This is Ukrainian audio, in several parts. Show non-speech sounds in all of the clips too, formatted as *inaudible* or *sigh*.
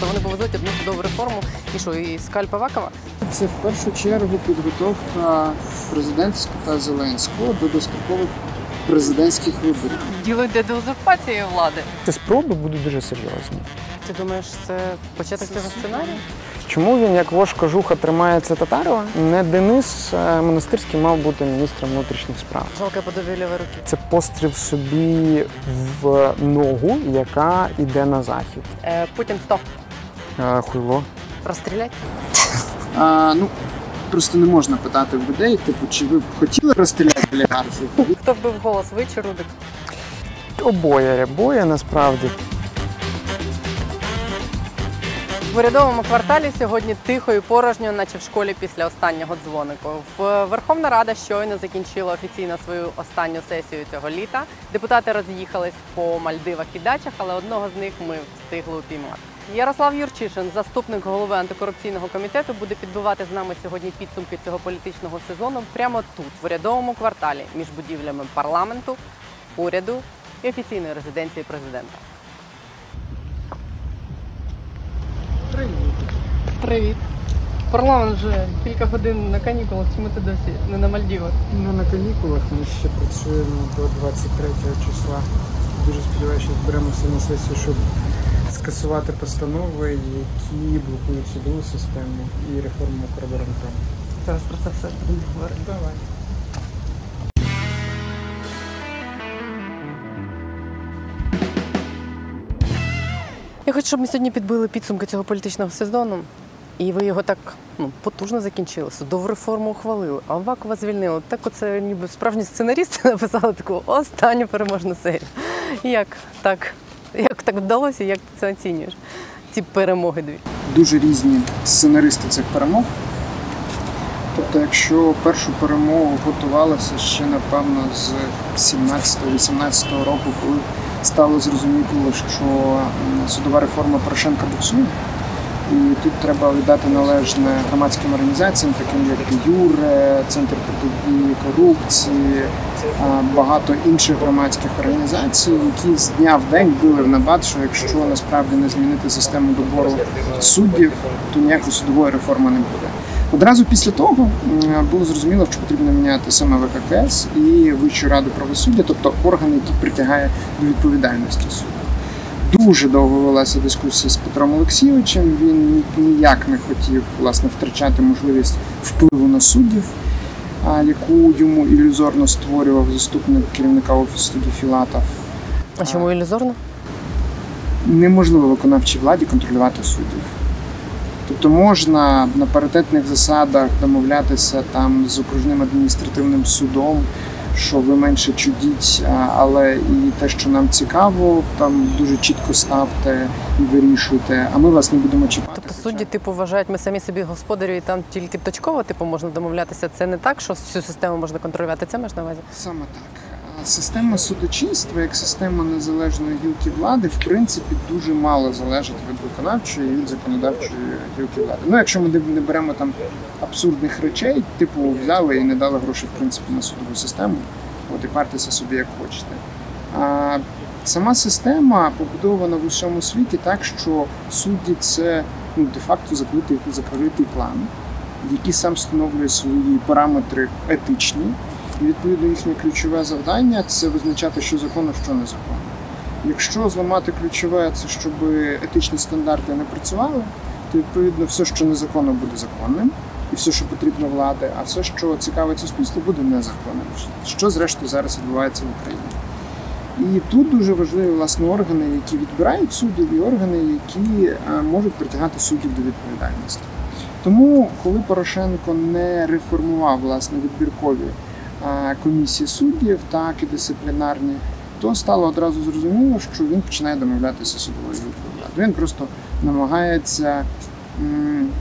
Тобто вони повезуть одну судову реформу і що, і скальпа Вакова? Це в першу чергу підготовка президентського та Зеленського до дострокових президентських виборів. Діло йде до узурпації влади. Ці спроби будуть дуже серйозні. Ти думаєш, це початок цього сценарію? Чому він, як вож кожуха, тримається Татарова? Не Денис Монастирський мав бути міністром внутрішніх справ. Жалке подобі руки. Це постріл собі в ногу, яка йде на захід. Е, Путін хто? Е, Хуйло. Розстрілять? А, ну, просто не можна питати в людей, типу, чи ви б хотіли розстріляти олігархів? Хто вбив голос? Ви чи Рудик? Обоє обоє насправді. В урядовому кварталі сьогодні тихо і порожньо, наче в школі після останнього дзвонику. В Верховна Рада щойно закінчила офіційно свою останню сесію цього літа. Депутати роз'їхались по Мальдивах і дачах, але одного з них ми встигли упіймати. Ярослав Юрчишин, заступник голови антикорупційного комітету, буде підбивати з нами сьогодні підсумки цього політичного сезону прямо тут, в урядовому кварталі, між будівлями парламенту, уряду і офіційної резиденції президента. Привіт. Привіт. Парламент вже кілька годин на канікулах, чому ти досі не на Мальдівах? Ну, на канікулах ми ще працюємо до 23 числа. Дуже сподіваюся, що зберемося на сесію, щоб скасувати постанови, які блокують судову систему і реформу правоохоронного. Зараз про це все будемо говорити. Давай. Я хочу, щоб ми сьогодні підбили підсумки цього політичного сезону. І ви його так ну, потужно закінчили. Судову реформу ухвалили, а Авакова звільнили. Так оце ніби справжні сценарісти *laughs* написали таку останню переможну серію. Як так? Як так вдалося, як ти це оцінюєш? Ці перемоги дві. Дуже різні сценаристи цих перемог. Тобто, якщо першу перемогу готувалася ще, напевно, з 17-18 року, коли стало зрозуміло, що судова реформа Порошенка буксує. І тут треба віддати належне громадським організаціям, таким як ЮР, Центр протидії корупції, багато інших громадських організацій, які з дня в день били в набат, що якщо насправді не змінити систему добору суддів, то ніякої судової реформи не буде. Одразу після того було зрозуміло, що потрібно міняти саме ВККС і Вищу раду правосуддя, тобто органи, які притягає до відповідальності суду. Дуже довго велася дискусія з Петром Олексійовичем. Він ніяк не хотів власне втрачати можливість впливу на суддів, яку йому ілюзорно створював заступник керівника офісу судді Філатов. А чому ілюзорно? Неможливо виконавчій владі контролювати суддів. Тобто можна на паритетних засадах домовлятися там з окружним адміністративним судом, що ви менше чудіть, але і те, що нам цікаво, там дуже чітко ставте і вирішуйте, а ми вас не будемо чіпати. Тобто судді, типу, вважають, ми самі собі господарі, і там тільки точково типу, можна домовлятися. Це не так, що всю систему можна контролювати. Це маєш на увазі? Саме так. Система судочинства як система незалежної гілки влади, в принципі, дуже мало залежить від виконавчої і від законодавчої гілки влади. Ну, якщо ми не беремо там абсурдних речей, типу взяли і не дали грошей в принципі на судову систему, от і партеся собі як хочете. А сама система побудована в усьому світі так, що судді це ну, де-факто закритий, закритий план, який сам встановлює свої параметри етичні. Відповідно їхнє ключове завдання це визначати, що законно, що незаконно. Якщо зламати ключове, це щоб етичні стандарти не працювали, то відповідно все, що незаконно, буде законним, і все, що потрібно влади, а все, що цікавить суспільство, буде незаконним. Що зрештою зараз відбувається в Україні. І тут дуже важливі власне органи, які відбирають суддів, і органи, які е, можуть притягати суддів до відповідальності. Тому, коли Порошенко не реформував власне відбіркові комісії суддів, так і дисциплінарні, то стало одразу зрозуміло, що він починає домовлятися судовою влади. Він просто намагається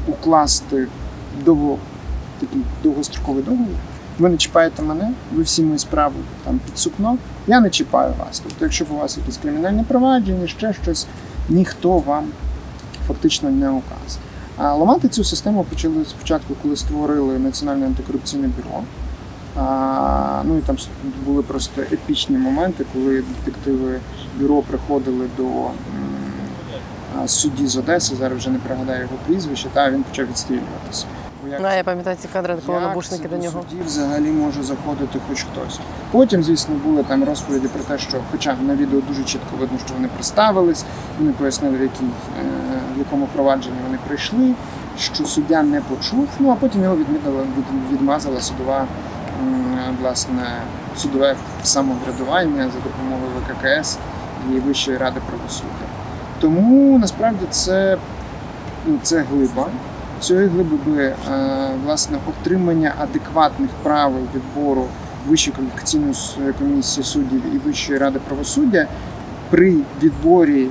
укласти довго, такий довгостроковий договір. Ви не чіпаєте мене, ви всі мої справи там під сукно, я не чіпаю вас. Тобто, якщо у вас якісь кримінальні провадження, ще щось, ніхто вам фактично не указ. А ламати цю систему почали спочатку, коли створили Національне антикорупційне бюро. А, ну і там були просто епічні моменти, коли детективи бюро приходили до а, судді з Одеси, зараз вже не пригадаю його прізвище, та він почав відстрілюватися. Як Ну, я пам'ятаю ці кадри, коли набушники до нього. судді взагалі може заходити хоч хтось. Потім, звісно, були там розповіді про те, що, хоча на відео дуже чітко видно, що вони представились, вони пояснили, в, якій, е, в якому провадженні вони прийшли, що суддя не почув. Ну а потім його відмітила, від, відмазала судова власне судове самоврядування за допомогою ВККС і Вищої ради правосуддя. Тому насправді це, ну, це глиба. Цієї глиби би е, власне отримання адекватних правил відбору Вищої кваліфікаційної комісії суддів і Вищої ради правосуддя при відборі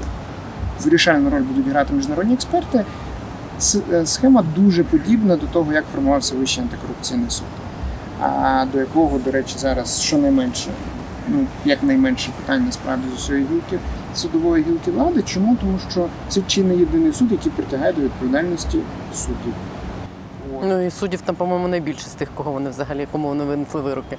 вирішальну роль будуть грати міжнародні експерти. Е, Схема дуже подібна до того, як формувався Вищий антикорупційний суд, до якого, до речі, зараз щонайменше, ну якнайменше питань насправді з усієї гілки судової гілки влади. Чому? Тому що це чи не єдиний суд, який притягає до відповідальності суддів. Ну і суддів там, по-моєму, найбільше з тих, кого вони взагалі, кому вони винесли вироки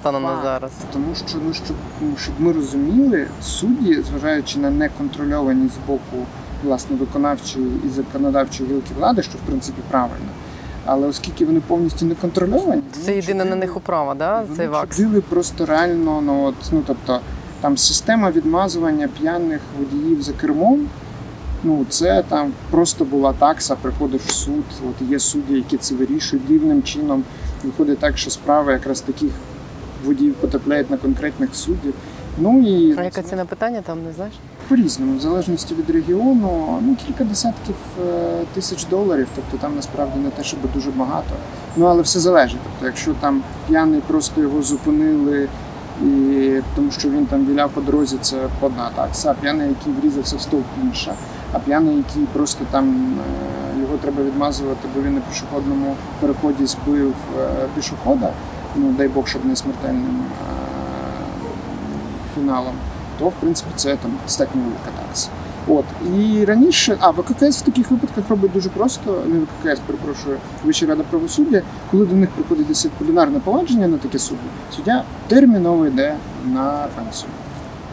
станом на зараз. Тому що ну щоб, ну, щоб ми розуміли, судді, зважаючи на неконтрольованість з боку власне виконавчої і законодавчої гілки влади, що в принципі правильно. Але оскільки вони повністю не контрольовані, Це єдина на них управа, да? вони цей вакс. чудили просто реально, ну от ну тобто там система відмазування п'яних водіїв за кермом. Ну, це там просто була такса, приходиш в суд, от є судді, які це вирішують дивним чином. Виходить так, що справи якраз таких водіїв потрапляють на конкретних суддів. Ну і А яка ціна питання там, не знаєш? По-різному, в залежності від регіону, ну кілька десятків е, тисяч доларів, тобто там насправді не те, щоб дуже багато. Ну але все залежить. Тобто, якщо там п'яний просто його зупинили, і тому що він там віляв по дорозі, це одна такса, а п'яний, який врізався в стовп інша, а п'яний, який просто там е, його треба відмазувати, бо він на пішохідному переході збив е, пішохода. Ну дай Бог, щоб не смертельним фіналом то в принципі це там достатньо такса. От і раніше, а ВККС в таких випадках робить дуже просто. Не ВККС, перепрошую, Вища рада правосуддя, коли до них приходить дисциплінарне провадження на таке судді, суддя терміново йде на пенсію.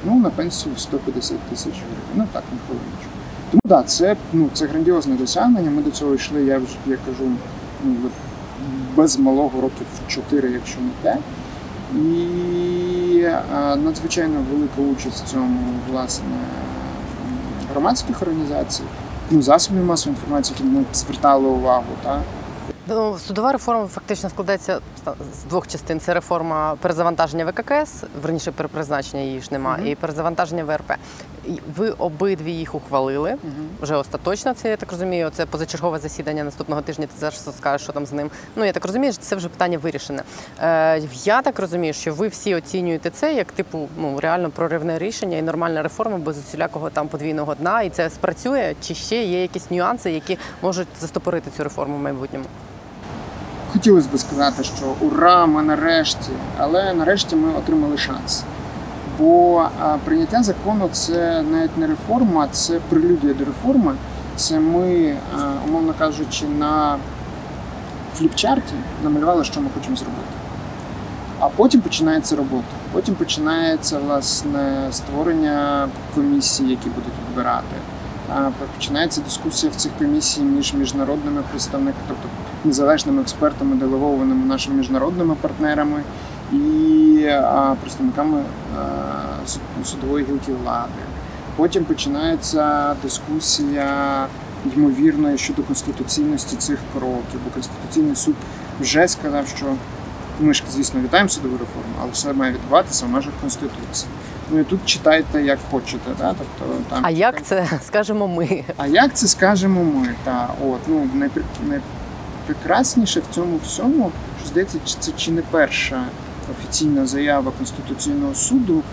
Ну на пенсію 150 тисяч гривень. Ну так, на хвилиночку. Тому так, да, це ну це грандіозне досягнення. Ми до цього йшли, я вже я кажу, ну без малого років 4, якщо не 5. І е, надзвичайно велика участь в цьому власне громадських організацій, ну засобів масової інформації, які ми звертали увагу. Та? Ну, судова реформа фактично складається з двох частин: це реформа перезавантаження ВККС, верніше перепризначення її ж нема, Мгм. і перезавантаження ВРП. Ви обидві їх ухвалили. Вже остаточно це я так розумію. Це позачергове засідання наступного тижня. Ти зараз скажеш, що там з ним. Ну я так розумію, що це вже питання вирішене. Е, я так розумію, що ви всі оцінюєте це як типу ну реально проривне рішення і нормальна реформа без усілякого там подвійного дна. І це спрацює, чи ще є якісь нюанси, які можуть застопорити цю реформу в майбутньому? Хотілося б сказати, що ура, ми нарешті, але нарешті ми отримали шанс. Бо прийняття закону це навіть не реформа, це прелюдія до реформи. Це ми, умовно кажучи, на фліпчарті намалювали, що ми хочемо зробити. А потім починається робота. Потім починається власне створення комісій, які будуть відбирати. Починається дискусія в цих комісій між міжнародними представниками, тобто незалежними експертами, делегованими нашими міжнародними партнерами і представниками а, судової гілки влади. Потім починається дискусія ймовірно щодо конституційності цих кроків, бо Конституційний суд вже сказав, що ми ж, звісно, вітаємо судову реформу, але все має відбуватися в межах Конституції. Ну і тут читайте як хочете, да? тобто там А як це скажемо ми? а як це скажемо ми? Та от ну найпрекрасніше в цьому всьому, що здається, це чи не перша офіційна заява Конституційного суду,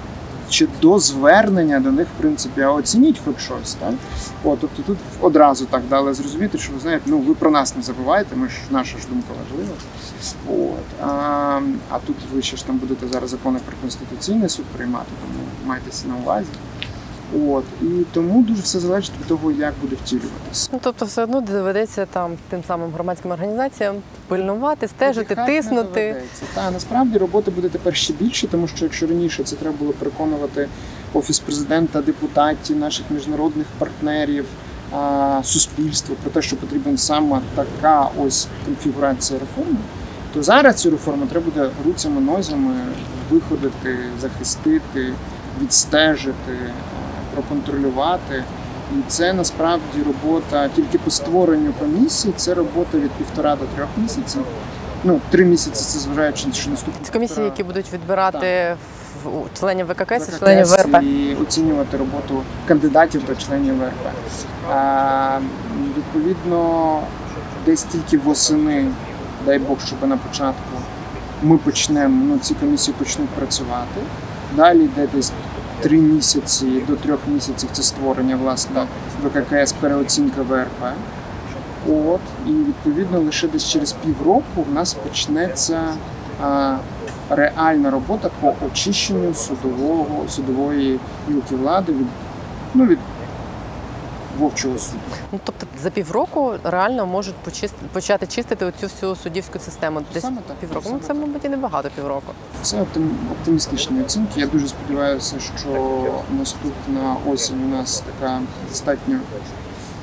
чи до звернення до них, в принципі, а оцініть хоч щось. Так? О, тобто тут одразу так дали зрозуміти, що ви знаєте, ну ви про нас не забувайте, ми ж наша ж думка важлива. От. А, а тут ви ще ж там будете зараз закони про Конституційний суд приймати, тому майтеся на увазі. От і тому дуже все залежить від того, як буде втілюватися. Ну тобто, все одно доведеться там тим самим громадським організаціям пильнувати, стежити, Надихати тиснути. Та насправді роботи буде тепер ще більше, тому що якщо раніше це треба було переконувати офіс президента, депутатів, наших міжнародних партнерів, суспільство, про те, що потрібна саме така ось конфігурація реформи, то зараз цю реформу треба буде руцями нозями виходити, захистити, відстежити, проконтролювати. І це насправді робота тільки по створенню комісії, це робота від півтора до трьох місяців. Ну, три місяці це зважаючи, що наступні комісії, які будуть відбирати в- членів ВККС ВККС членів ВРП. і оцінювати роботу кандидатів до членів ВРП. А, відповідно, десь тільки восени, дай Бог, щоб на початку ми почнемо, ну ці комісії почнуть працювати. Далі йде десь три місяці до трьох місяців це створення власне ВККС, переоцінка ВРП. От, і відповідно лише десь через півроку в нас почнеться а, реальна робота по очищенню судового судової гілки влади від ну від вовчого суду. Ну тобто за півроку реально можуть почисти- почати чистити оцю всю суддівську систему. Десь Саме так, півроку. саме Ну це, так. мабуть, і небагато півроку. Це оптим- оптимістичні оцінки. Я дуже сподіваюся, що наступна осінь у нас така достатньо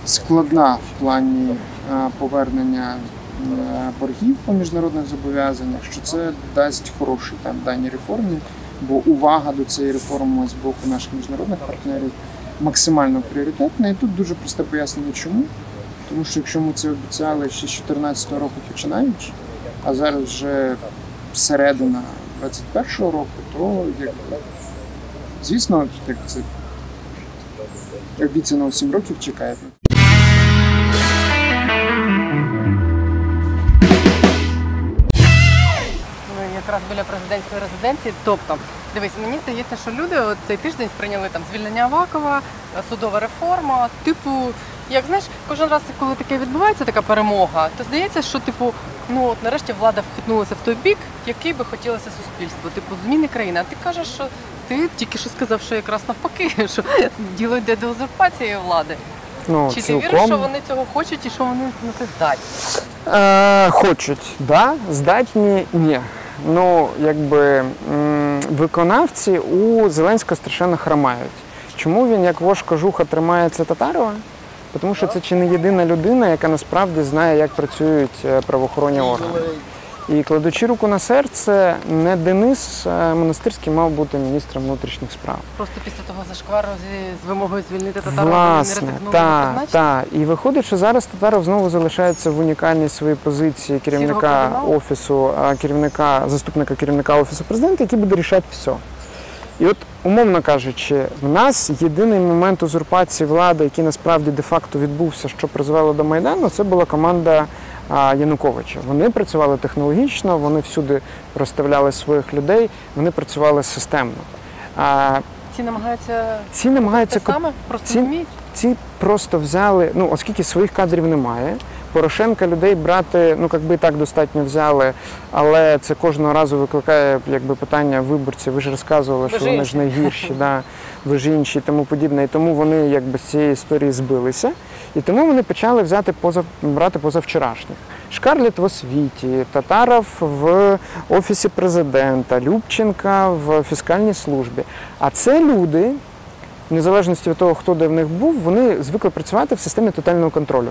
складна в плані е, повернення е, боргів по міжнародних зобов'язаннях, що це дасть хороший там даній реформі, бо увага до цієї реформи з боку наших міжнародних партнерів максимально пріоритетна. І тут дуже просте пояснення, чому. Тому що якщо ми це обіцяли ще з 2014 року починаючи, а зараз вже середина 21-го року, то якби, звісно, як це обіцяно 7 років чекає. Якраз біля президентської резиденції. Тобто, дивись, мені здається, що люди от цей тиждень сприйняли там звільнення Авакова, судова реформа. Типу, як знаєш, кожен раз, коли таке відбувається, така перемога, то здається, що типу, ну от нарешті влада вхитнулася в той бік, який би хотілося суспільству. Типу, зміни країни. А ти кажеш, що ти тільки що сказав, що якраз навпаки, *laughs* що діло йде до узурпації влади. Ну, Чи ти віриш, що вони цього хочуть і що вони на це здатні? Е, хочуть, да, здатні ні. Ну, якби виконавці у Зеленського страшенно хромають. Чому він, як вож кожуха, тримається Татарова? Тому що це чи не єдина людина, яка насправді знає, як працюють е, правоохоронні органи. І кладучи руку на серце, не Денис Монастирський мав бути міністром внутрішніх справ. Просто після того зашквару з вимогою звільнити татару Власне, так, призначення? так. І виходить, що зараз Татаров знову залишається в унікальній своїй позиції керівника офісу, керівника, заступника керівника офісу президента, який буде рішати все. І от, умовно кажучи, в нас єдиний момент узурпації влади, який насправді де-факто відбувся, що призвело до Майдану, це була команда Януковича. Вони працювали технологічно, вони всюди розставляли своїх людей, вони працювали системно. Ці намагаються ці намагаються те саме, просто ці- не вміють. ці просто взяли, ну оскільки своїх кадрів немає. Порошенка людей брати, ну якби так достатньо взяли, але це кожного разу викликає якби питання виборців. Ви ж розказували, що вони ж найгірші, *laughs* да, ви і тому подібне. І тому вони якби з цієї історії збилися. І тому вони почали взяти поза брати позавчорашніх. Шкарлет в освіті, Татаров в офісі президента, Любченка в фіскальній службі. А це люди, в незалежності від того, хто де в них був, вони звикли працювати в системі тотального контролю.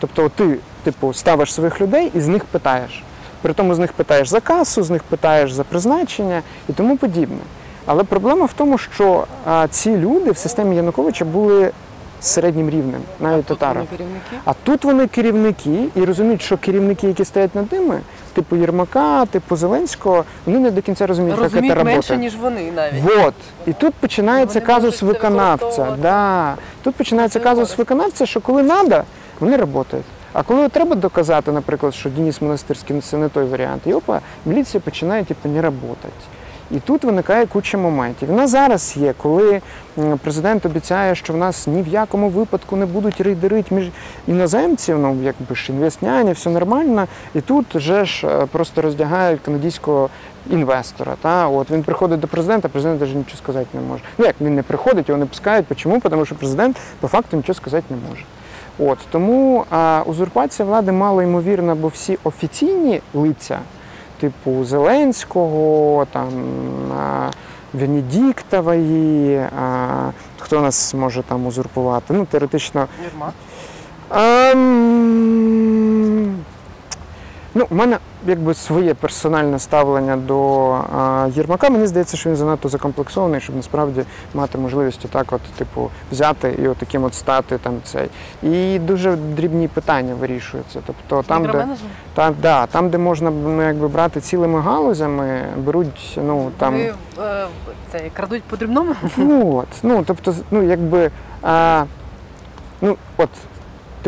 Тобто ти, типу, ставиш своїх людей і з них питаєш. При тому з них питаєш за касу, з них питаєш за призначення і тому подібне. Але проблема в тому, що а, ці люди в системі Януковича були середнім рівнем, навіть Тут вони. А тут вони керівники і розуміють, що керівники, які стоять над ними, типу Єрмака, типу Зеленського, вони не до кінця розуміють, як це Розуміють менше, ніж вони навіть. Вот. І тут починається Вони казус виконавця. Да. Тут починається Це казус виконавця, що коли треба, вони працюють. А коли треба доказати, наприклад, що Денис Монастирський ну, це не той варіант, і опа, міліція починає типу, не працювати. І тут виникає куча моментів. Вона зараз є, коли президент обіцяє, що в нас ні в якому випадку не будуть рейдерити між іноземців, ну якби ж інвестняні, все нормально. І тут вже ж е, просто роздягають канадського інвестора. Та? От він приходить до президента, президент навіть нічого сказати не може. Ну як він не приходить, його не пускають. Чому? Тому що президент по факту нічого сказати не може. От тому а, узурпація влади мало ймовірна, бо всі офіційні лиця, типу Зеленського, там Венедіктової, а, хто нас може там узурпувати? Ну, теоретично. Юрма. Ем, ну, у мене якби своє персональне ставлення до а, Єрмака. Мені здається, що він занадто закомплексований, щоб насправді мати можливість отак, от, типу, взяти і отаким от стати там цей. І дуже дрібні питання вирішуються. Тобто там, де, там, да, там, де можна ну, якби, брати цілими галузями, беруть ну, там. Ви е, це, крадуть по дрібному? Ну от, ну тобто, ну якби, а, ну от,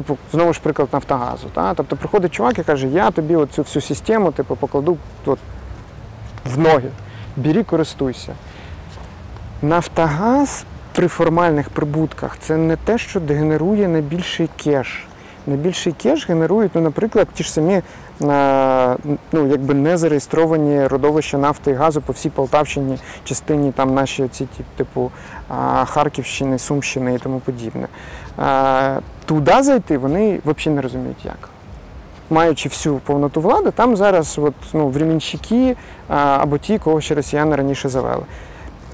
типу, знову ж приклад Нафтогазу. Та? Тобто приходить чувак і каже, я тобі цю всю систему типу, покладу от, в ноги, бери, користуйся. Нафтогаз при формальних прибутках це не те, що генерує найбільший кеш. Найбільший кеш генерують, ну, наприклад, ті ж самі на, ну, якби не зареєстровані родовища нафти і газу по всій Полтавщині, частині там наші ці, типу Харківщини, Сумщини і тому подібне. Туди зайти вони взагалі не розуміють як. Маючи всю повноту влади, там зараз от, ну, временщики або ті, кого ще росіяни раніше завели.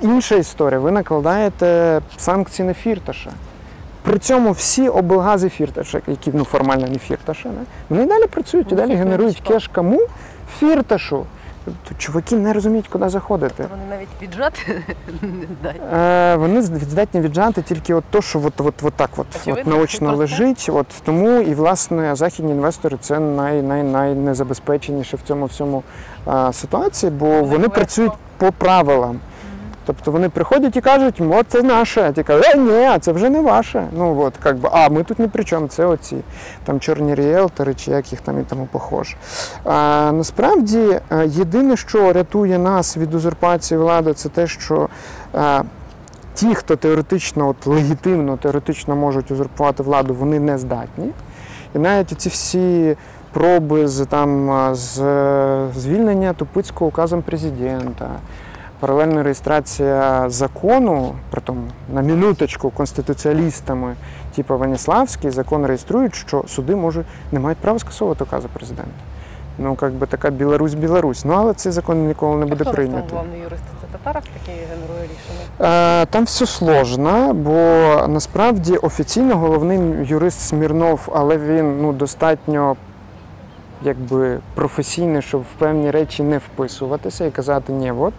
Інша історія, ви накладаєте санкції на фірташа. При цьому всі облгази фірташа, які ну, формально не фірташа, не? вони далі працюють і далі генерують кеш кому? Фірташу. Тобто чуваки не розуміють, куди заходити. Тобто вони навіть віджати *laughs* не здатні. Е, вони здатні віджати тільки от то, що от, от, от так от, Очевидно, от наочно лежить. От тому і власне західні інвестори це най, най, найнезабезпеченіше в цьому всьому а, ситуації, бо вони вони працюють по правилам. Тобто вони приходять і кажуть, от це наше. А ті кажуть, е, ні, це вже не ваше. Ну от, як би, а ми тут ні при чому, це оці там чорні ріелтори чи як їх там і тому похоже. А, насправді, е, єдине, що рятує нас від узурпації влади, це те, що е, ті, хто теоретично, от легітимно, теоретично можуть узурпувати владу, вони не здатні. І навіть ці всі проби з там з звільнення Тупицького указом президента, паралельна реєстрація закону, притом на минуточку конституціалістами, типу Веніславський, закон реєструють, що суди можуть не мають права скасовувати укази президента. Ну, як би така Білорусь-Білорусь. Ну, але цей закон ніколи не буде а прийнятий. Хто головний юрист? Це Татаров, який генерує рішення? Е, Там все сложно, бо насправді офіційно головний юрист Смірнов, але він ну, достатньо якби, професійний, щоб в певні речі не вписуватися і казати ні, от.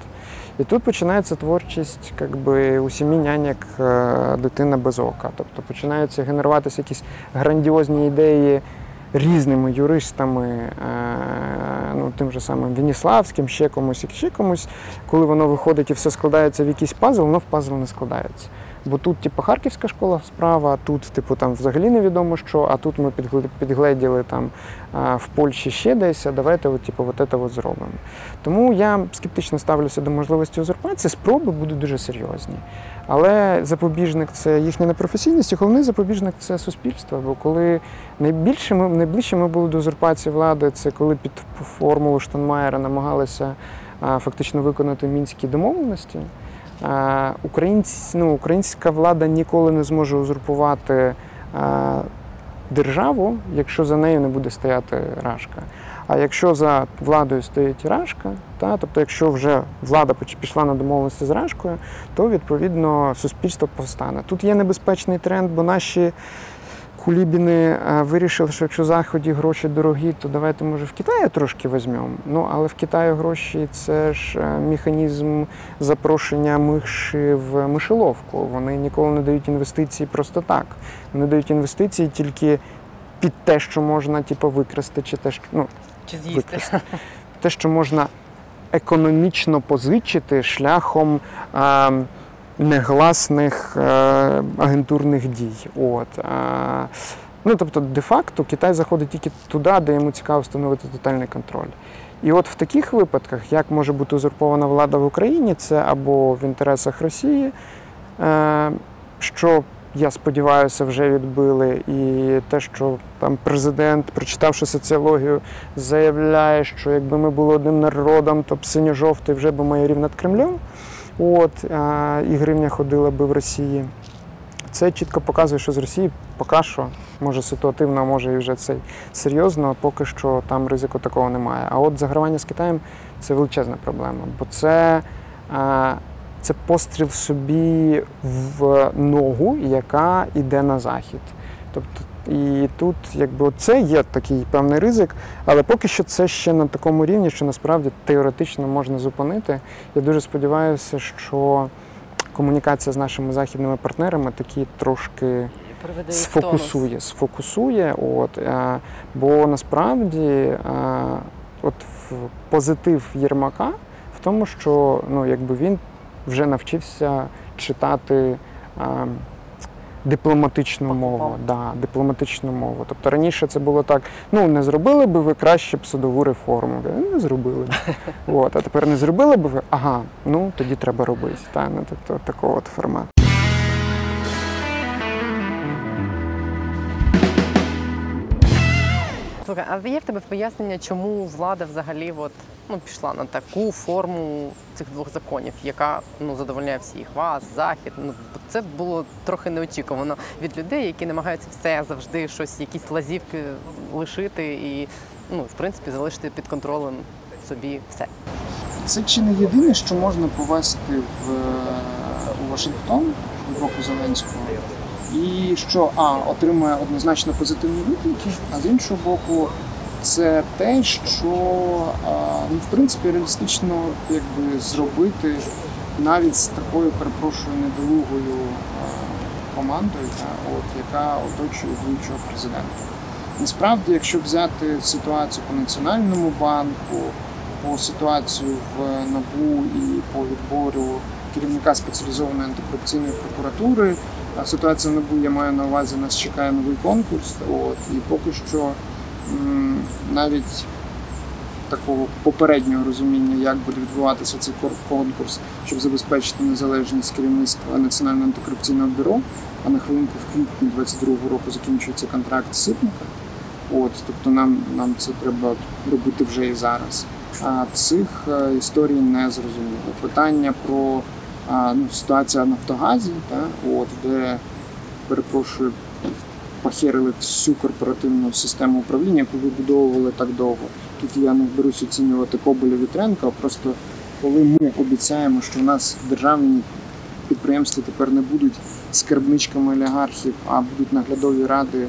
І тут починається творчість, якби у сім'ї няньок е, дитина без ока. Тобто починаються генеруватися якісь грандіозні ідеї різними юристами, е, ну, тим же самим Веніславським, ще комусь і ще комусь коли воно виходить і все складається в якийсь пазл, воно в пазл не складається. Бо тут, типу, Харківська школа справа, тут, типу, там взагалі невідомо що, а тут ми підгледіли там в Польщі ще десь, а давайте от, типу, от це от зробимо. Тому я скептично ставлюся до можливості узурпації. Спроби будуть дуже серйозні. Але запобіжник це їхня непрофесійність, і головний запобіжник це суспільство. Бо коли найбільше ми найближче ми були до узурпації влади, це коли під формулу Штанмаєра намагалися фактично виконати мінські домовленості. Українці, ну, українська влада ніколи не зможе узурпувати державу, якщо за нею не буде стояти Рашка. А якщо за владою стоїть Рашка, та, тобто якщо вже влада пішла на домовленості з Рашкою, то відповідно суспільство повстане. Тут є небезпечний тренд, бо наші кулібіни е, вирішили, що якщо заході гроші дорогі, то давайте може в Китаї трошки візьмемо. Ну але в Китаї гроші це ж е, механізм запрошення миші в мишеловку. Вони ніколи не дають інвестиції просто так. Вони дають інвестиції тільки під те, що можна типу, викрасти, чи те, що ну, Чи з'їсти? викрасти. те, що можна економічно позичити шляхом е, негласних е, агентурних дій. От. Е, ну, тобто, де-факто Китай заходить тільки туди, де йому цікаво встановити тотальний контроль. І от в таких випадках, як може бути узурпована влада в Україні, це або в інтересах Росії, е, що я сподіваюся, вже відбили, і те, що там президент, прочитавши соціологію, заявляє, що якби ми були одним народом, то б синьо-жовтий вже би майорів над Кремлем. От, і гривня ходила би в Росії. Це чітко показує, що з Росії поки що, може ситуативно, може і вже цей серйозно, поки що там ризику такого немає. А от загравання з Китаєм це величезна проблема, бо це це постріл собі в ногу, яка йде на захід. Тобто, і тут, якби це є такий певний ризик, але поки що це ще на такому рівні, що насправді теоретично можна зупинити. Я дуже сподіваюся, що комунікація з нашими західними партнерами такі трошки сфокусує, сфокусує. От, е, бо насправді е, от в позитив Єрмака в тому, що ну, якби він вже навчився читати е, дипломатичну мову. Да, дипломатичну мову. Тобто раніше це було так: ну не зробили би ви краще б судову реформу. «Е, Не зробили б. *laughs* От, а тепер не зробили б ви, ага, ну тоді треба робити. Та, ну, тобто такого от формату. Слухай, а є в тебе пояснення, чому влада взагалі от, ну, пішла на таку форму цих двох законів, яка ну, задовольняє всіх вас, захід. Ну, це було трохи неочікувано від людей, які намагаються все завжди щось, якісь лазівки лишити і, ну, в принципі, залишити під контролем собі все. Це чи не єдине, що можна повести в, у Вашингтон з боку Зеленського, і що А отримує однозначно позитивні відгуки, а з іншого боку, це те, що ну, в принципі реалістично якби зробити навіть з такою, перепрошую, недолугою командою, от, яка оточує діючого президента. Насправді, якщо взяти ситуацію по Національному банку, по ситуацію в НАБУ і по відбору керівника спеціалізованої антикорупційної прокуратури. Ситуація в НАБУ я маю на увазі, нас чекає новий конкурс. От, і поки що навіть такого попереднього розуміння, як буде відбуватися цей конкурс, щоб забезпечити незалежність керівництва Національного антикорупційного бюро. А на хвилинку в квітні 22-го року закінчується контракт Ситника. От, тобто нам, нам це треба робити вже і зараз. А цих е, історій не зрозуміло. Питання про ну, ситуація в Нафтогазі, та, от, де, перепрошую, похерили всю корпоративну систему управління, яку вибудовували так довго. Тут я не берусь оцінювати Коболя Вітренка, просто коли ми обіцяємо, що у нас державні підприємства тепер не будуть скарбничками олігархів, а будуть наглядові ради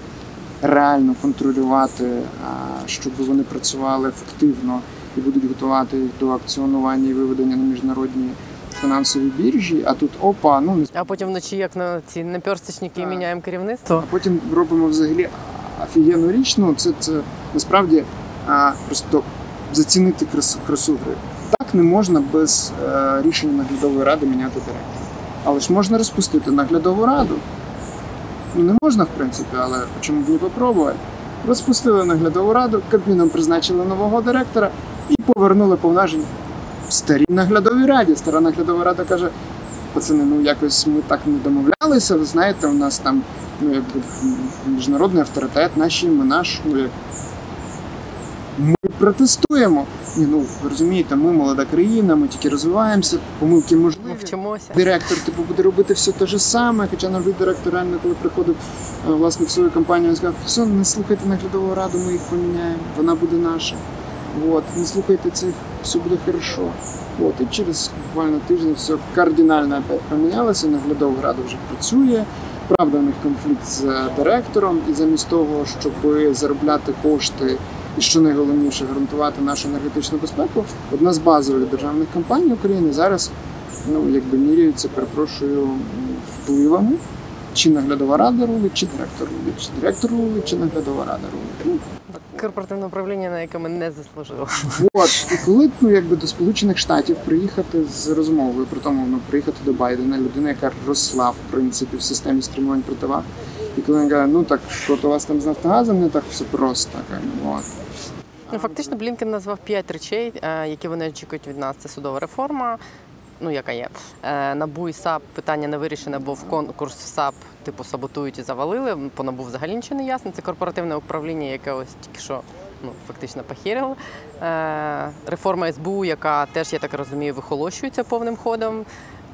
реально контролювати, щоб вони працювали ефективно і будуть готувати їх до акціонування і виведення на міжнародні фінансові біржі. А тут опа, ну А потім вночі, як на ці наперсточники, міняємо керівництво. а потім робимо взагалі офігенну річ. Ну це, це насправді а, просто зацінити красу, красу гри. Так не можна без е, рішення наглядової ради міняти директора. Але ж можна розпустити наглядову раду. Ну не можна, в принципі, але чому б не попробувати? Розпустили наглядову раду, Кабміном призначили нового директора і повернули повноваження старій наглядовій раді. Стара наглядова рада каже: пацани, ну якось ми так не домовлялися. Ви знаєте, у нас там ну, якби міжнародний авторитет, наші імена ну як. Ми протестуємо. Ні, ну ви розумієте, ми молода країна, ми тільки розвиваємося, помилки Ми вчимося. Директор типу буде робити все те ж саме, хоча новий директор реально, коли приходив е, власне в свою компанію, він сказав, все, не слухайте наглядову раду, ми їх поміняємо, вона буде наша. От, не слухайте цих, все буде хорошо. От, і через буквально тиждень все кардинально опять помінялося, наглядова рада вже працює. Правда, у них конфлікт з е, директором, і замість того, щоб заробляти кошти і що найголовніше гарантувати нашу енергетичну безпеку, одна з базових державних компаній України зараз ну, якби міряються, перепрошую, впливами. Чи наглядова рада рулить, чи директор рулить, чи директор рулить, чи наглядова рада рулить. Корпоративне управління, на яке ми не заслужили. Ну, от, і коли ну, якби до Сполучених Штатів приїхати з розмовою про тому, ну, приїхати до Байдена, людина, яка росла в принципі в системі стримувань противаг, і коли він каже, ну так що то у вас там з Нафтогазом не так все просто. каже, От. Ну, фактично, Блінкен назвав п'ять речей, е, які вони очікують від нас. Це судова реформа, ну яка є. Е, Набу і САП питання не вирішене, бо в конкурс САП типу саботують і завалили. По набу взагалі нічого не ясно. Це корпоративне управління, яке ось тільки що. Ну, фактично похірили. Е, реформа СБУ, яка теж, я так розумію, вихолощується повним ходом.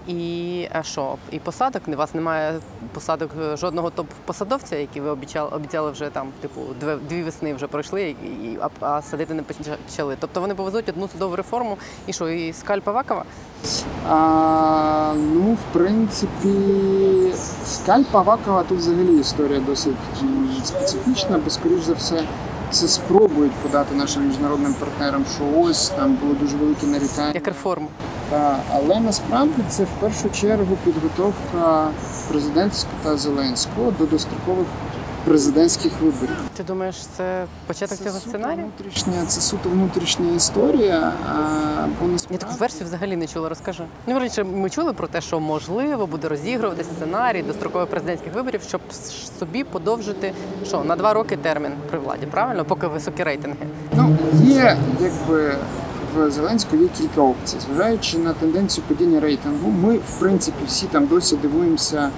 І що? І посадок? У вас немає посадок е, жодного топ-посадовця, які ви обіцяли, обіцяли вже там, типу, дві, дві весни вже пройшли, і, а, а садити не почали. Тобто вони повезуть одну судову реформу і що, і скальп Авакова? А, ну, в принципі, скальп Авакова тут взагалі історія досить специфічна, бо, скоріш за все, це спробують подати нашим міжнародним партнерам, що ось там було дуже велике нарікання. Як реформу? Та, але насправді це в першу чергу підготовка президентського та Зеленського до дострокових президентських виборів. Ти думаєш, це початок цього суто сценарію? внутрішня, це суто внутрішня історія. А, бо Я таку версію взагалі не чула. Розкажи. Ну, раніше ми чули про те, що можливо буде розігрувати сценарій дострокових президентських виборів, щоб собі подовжити що на два роки термін при владі, правильно? Поки високі рейтинги. Ну, є якби в Зеленського є кілька опцій. Зважаючи на тенденцію падіння рейтингу, ми в принципі всі там досі дивуємося,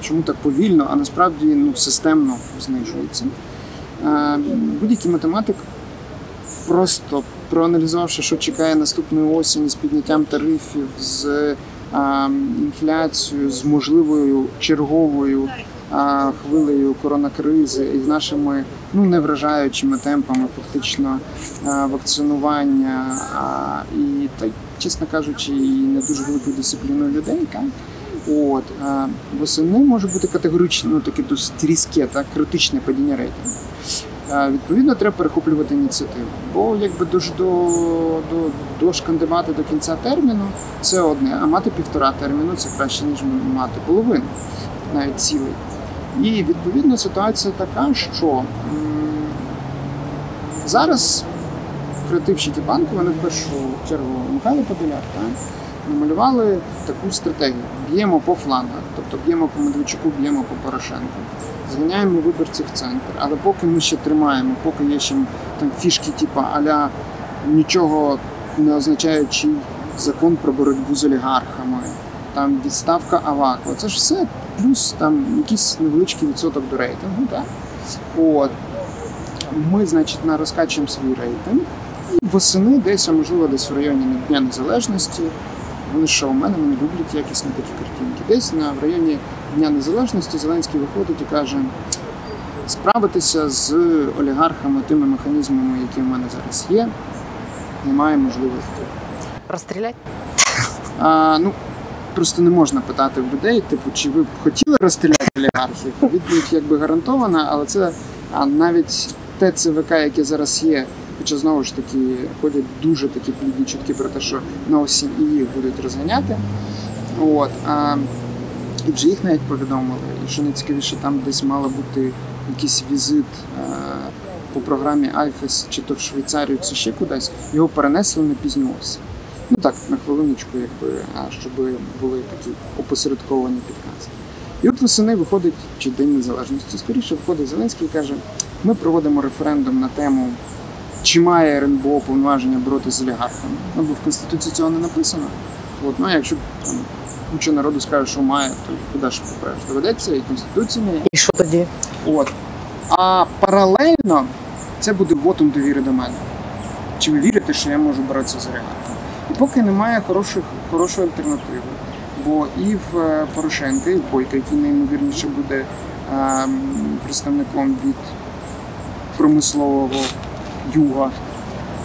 чому так повільно, а насправді ну, системно знижується. А, будь-який математик, просто проаналізувавши, що чекає наступної осені з підняттям тарифів, з інфляцією, з можливою черговою хвилею коронакризи і з нашими ну не вражаючими темпами фактично вакцинування і та чесно кажучи, і не дуже великою дисципліною людей. От восени може бути категорично ну, таке досить різке, так, критичне падіння рейтингу. Відповідно, треба перехоплювати ініціативу. Бо якби до, до, до, дошкандибати до кінця терміну це одне, а мати півтора терміну це краще, ніж мати половину, навіть цілий. І відповідно ситуація така, що зараз креативщики банку, вони в першу чергу Михайло Подоляк, намалювали таку стратегію. Б'ємо по флангах, тобто б'ємо по Медведчуку, б'ємо по Порошенку. Зганяємо виборців в центр. Але поки ми ще тримаємо, поки є ще там фішки, типу аля нічого не означаючий закон про боротьбу з олігархами, там відставка Авакова. Це ж все плюс там якийсь невеличкий відсоток до рейтингу. Так? От. Ми, значить, розкачуємо свій рейтинг. І восени десь, можливо, десь в районі Дня Незалежності. Вони що у мене вони люблять якісні такі картинки. Десь на в районі Дня Незалежності Зеленський виходить і каже: справитися з олігархами тими механізмами, які в мене зараз є, немає можливості. Розстрілять? А, ну, просто не можна питати в людей, типу, чи ви б хотіли розстріляти олігархів? Відповідь якби гарантована, але це а навіть те ЦВК, яке зараз є, хоча знову ж таки ходять дуже такі плідні чутки про те, що на осінь і їх будуть розганяти. От, а, і вже їх навіть повідомили. І що найцікавіше, там десь мало бути якийсь візит е, по програмі Айфес, чи то в Швейцарію, чи ще кудись. Його перенесли на пізню осінь. Ну так, на хвилиночку, якби, а щоб були такі опосередковані підкази. І от восени виходить, чи День Незалежності, скоріше виходить Зеленський і каже: ми проводимо референдум на тему, чи має РНБО повноваження боротися з олігархами. Ну, бо в Конституції цього не написано. От, ну, якщо там, куча народу скаже, що має, то куди ж попереш? Доведеться і Конституція не І що тоді? От. А паралельно це буде вотом довіри до мене. Чи ви вірите, що я можу боротися з олігархами? І поки немає хороших, хорошої альтернативи. Бо і в е, Порошенка, і в Бойка, який неймовірніше буде ем, представником від промислового юга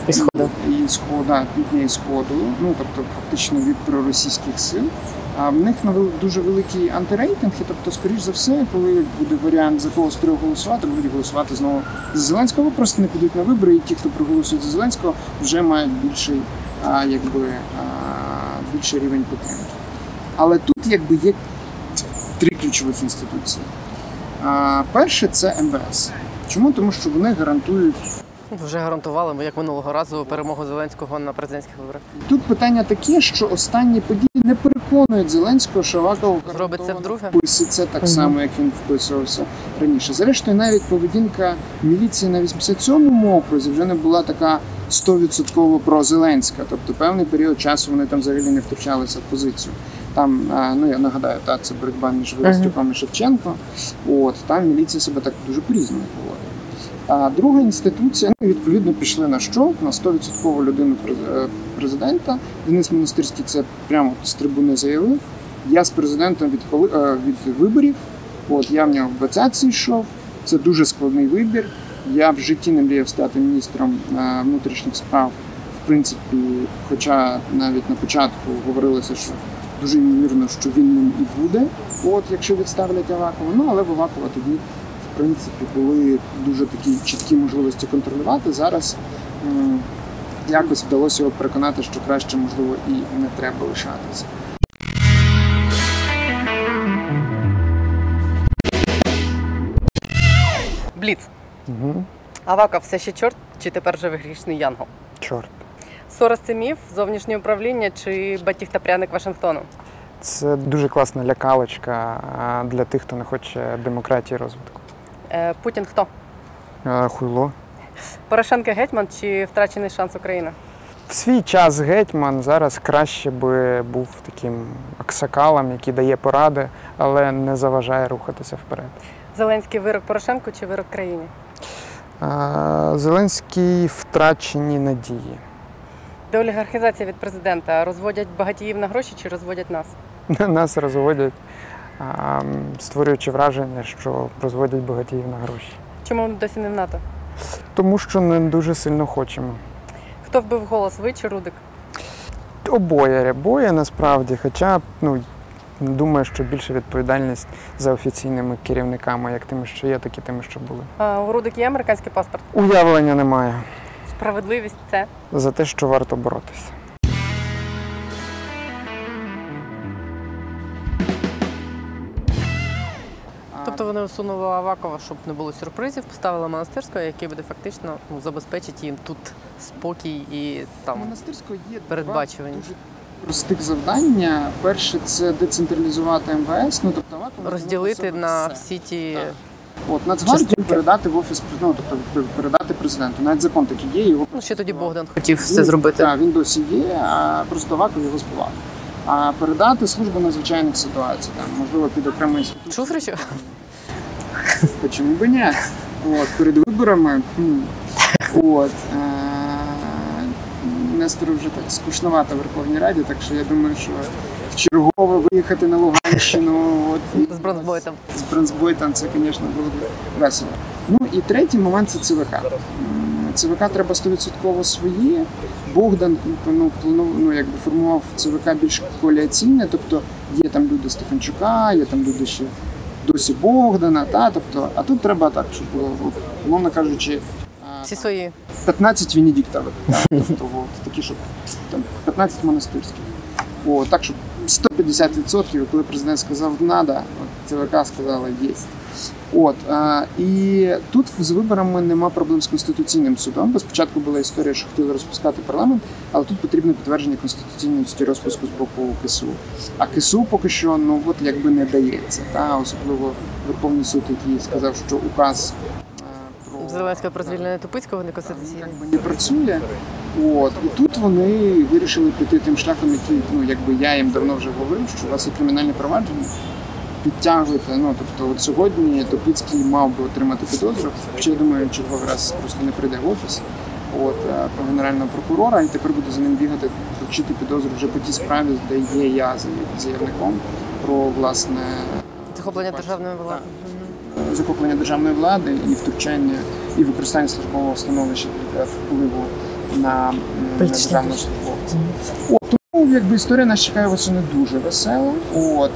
І сходу. і схода, півдня і сходу, ну тобто фактично від проросійських сил. А в них навели дуже великий антирейтинг, і тобто, скоріш за все, коли буде варіант за кого з трьох голосувати, будуть голосувати знову за Зеленського, просто не підуть на вибори, і ті, хто проголосують за Зеленського, вже мають більший, а, якби, а, більший рівень підтримки. Але тут якби є три ключових інституції. А, перше це МВС. Чому? Тому що вони гарантують Вже гарантували, ми як минулого разу перемогу Зеленського на президентських виборах. Тут питання таке, що останні події не переконують Зеленського, що Аваков Зробить це вдруге? вписується так само, як він вписувався раніше. Зрештою, навіть поведінка міліції на 87-му окрузі вже не була така 100% прозеленська. Тобто певний період часу вони там взагалі не втручалися в позицію. Там, ну я нагадаю, та це боротьба між Верестюком і Шевченко. От там міліція себе так дуже по-різному поводила. А друга інституція, ну відповідно, пішли на що? На 100% людину е, президента. Денис Монастирський це прямо з трибуни заявив. Я з президентом від, коли, е, від виборів. От я в нього в 20 йшов. Це дуже складний вибір. Я в житті не мріяв стати міністром е, внутрішніх справ. В принципі, хоча навіть на початку говорилося, що дуже ймовірно, що він ним і буде, от якщо відставлять Авакова. Ну але Авакова тоді, в принципі, були дуже такі чіткі можливості контролювати. Зараз якось вдалося його переконати, що краще, можливо, і не треба лишатися. Бліц. Угу. Аваков все ще чорт, чи тепер вже грішний Янгол? Чорт. Сорос це міф, зовнішнє управління чи батіг та пряник Вашингтону? Це дуже класна лякалочка для тих, хто не хоче демократії і розвитку. Е, Путін хто? А, Хуйло. Порошенко гетьман чи втрачений шанс України? В свій час гетьман зараз краще би був таким аксакалом, який дає поради, але не заважає рухатися вперед. Зеленський вирок Порошенку чи вирок країні? А, Зеленський втрачені надії. Деолігархізація від президента розводять багатіїв на гроші чи розводять нас? *laughs* Нас розводять, створюючи враження, що розводять багатіїв на гроші. Чому досі не в НАТО? Тому що не дуже сильно хочемо. Хто вбив голос, ви чи Рудик? Обоє, обоє насправді, хоча ну, думаю, що більше відповідальність за офіційними керівниками, як тими, що є, так і тими, що були. А, у Рудик є американський паспорт. Уявлення немає Справедливість це. за те, що варто боротися. Тобто вони усунули Авакова, щоб не було сюрпризів, поставили монастирського, який буде фактично ну, забезпечить їм тут спокій і там. Монастирського є передбачувані. два дуже простих завдання. Перше це децентралізувати МВС, ну тобто Авакова Розділити на все. всі ті. Так. От Нацгвардію передати в офіс ну, тобто передати президенту. Навіть закон такий є. Його Ну, ще тоді Богдан хотів Він- все зробити. Так, він досі є, а просто Аваков його збивав. А передати службу надзвичайних ситуацій, там, можливо, під окрему інституцію. Шуфричу? Почему бы нет? От, перед виборами. От, е- Нестору вже так скучновато в Верховній Раді, так що я думаю, що чергово виїхати на Луганщину от, З бронзбойтом. з бронзбойтом, це, звісно, було б весело. Ну і третій момент це ЦВК. ЦВК треба 100% свої. Богдан ну, планув, ну, якби формував ЦВК більш коаліційне, тобто є там люди Стефанчука, є там люди ще досі Богдана, та, тобто, а тут треба так, щоб було, умовно кажучи, Всі свої. 15 Венедіктових. Тобто, от, такі, щоб там, 15 монастирських. О, так, щоб 150%, коли президент сказав «надо», от ЦВК сказала «єсть». От, а, і тут з виборами нема проблем з Конституційним судом, бо спочатку була історія, що хотіли розпускати парламент, але тут потрібне підтвердження конституційності розпуску з боку КСУ. А КСУ поки що ну, от, якби не дається. Та? Особливо Верховний суд, який сказав, що указ а, про Зеленського про звільнення Тупицького неконституційний. якби не працює. От і тут вони вирішили піти тим шляхом, який ну якби я їм давно вже говорив, що у вас є кримінальне провадження. Підтягуйте. Ну тобто, от сьогодні Топицький мав би отримати підозру. Хоча я думаю, черговий раз просто не прийде в офіс. От е, про генерального прокурора, і тепер буде за ним бігати, вручити підозру вже по тій справі, де є я заявником про власне Захоплення державної влади. захоплення державної влади і втручання і використання службового становища для впливу на державного службовця. Тому якби історія нас чекає восени дуже весела. От,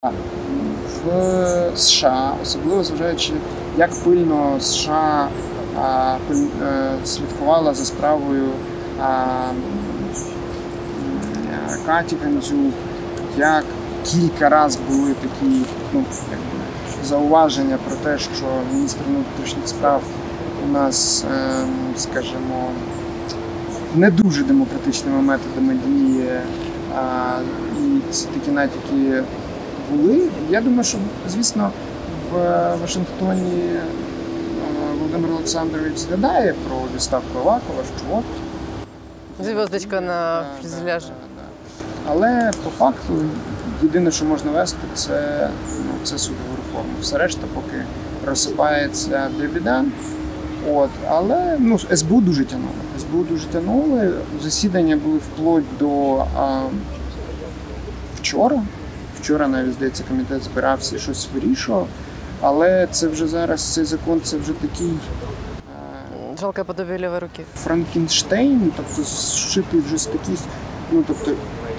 так, в США, особливо зважаючи, як пильно США а, пиль- е, слідкувала за справою а, Каті Гандзюк, як кілька разів були такі ну, зауваження про те, що міністр внутрішніх справ у нас, ем, скажімо, не дуже демократичними методами діє, а, і ці такі натяки були. Я думаю, що, звісно, в Вашингтоні е, Володимир Олександрович згадає про відставку Авакова, що от Зв'язочка на фюзеляжі. да, да, да. Але по факту єдине, що можна вести, це, ну, це судову реформу. Все решта, поки розсипається дивідend, От, але ну, СБУ дуже тягнули. СБУ дуже тягнули. Засідання були вплоть до а, вчора. Вчора навіть здається, комітет збирався і щось вирішував. Але це вже зараз цей закон, це вже такий. е, Жалке подобі лівої руки. Франкенштейн, тобто зшитий вже з таких, ну тобто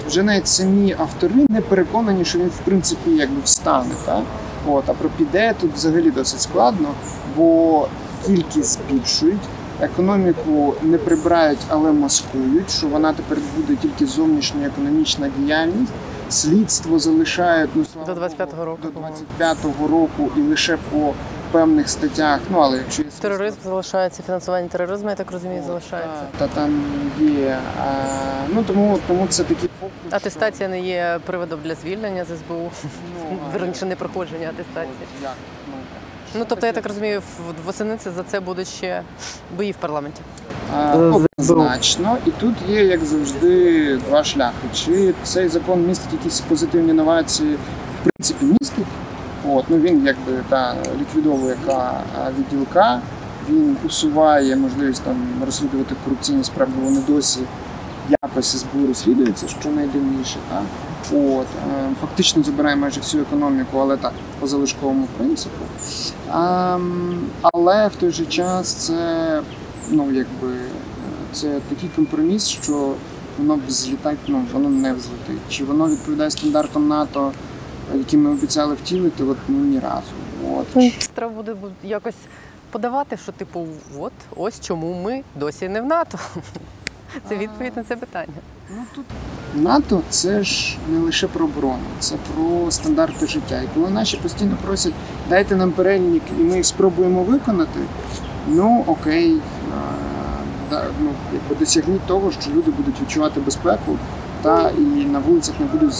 вже навіть самі автори не переконані, що він в принципі якби встане. Так? От, а про піде тут взагалі досить складно, бо кількість збільшують, економіку не прибирають, але маскують, що вона тепер буде тільки зовнішня економічна діяльність. Слідство залишають ну, слава До 25-го року, До 25-го року і лише по певних статтях. Ну але якщо є Тероризм залишається, фінансування тероризму, я так розумію, залишається. та, та там є. А, ну тому, тому це фокус. що- Атестація не є приводом для звільнення з СБУ. Ну, Верніше не проходження атестації. от як? Ну, Ну тобто, я так розумію, в- восени це за це будуть ще бої в парламенті. а, однозначно. І тут є, як завжди, два шляхи. Чи цей закон містить якісь позитивні інновації, в принципі, містить. От, ну він якби та ліквідовує К а, відділ К, він усуває можливість там розслідувати корупційні справи, бо вони досі якось СБУ розслідуються, що найдивніше. Так? От, е, фактично забирає майже всю економіку, але так, по залишковому принципу. А, але в той же час це, ну, якби, це такий компроміс, що воно взлітати, ну, воно не взлетить. Чи воно відповідає стандартам НАТО, які ми обіцяли втілити, от ну, ні разу. От. Треба буде якось подавати, що типу, от ось чому ми досі не в НАТО. Це відповідь на це питання. Ну тут НАТО це ж не лише про оборону, це про стандарти життя. І коли наші постійно просять дайте нам перелік, і ми їх спробуємо виконати, ну окей, да, ну, досягніть того, що люди будуть відчувати безпеку, та і на вулицях не будуть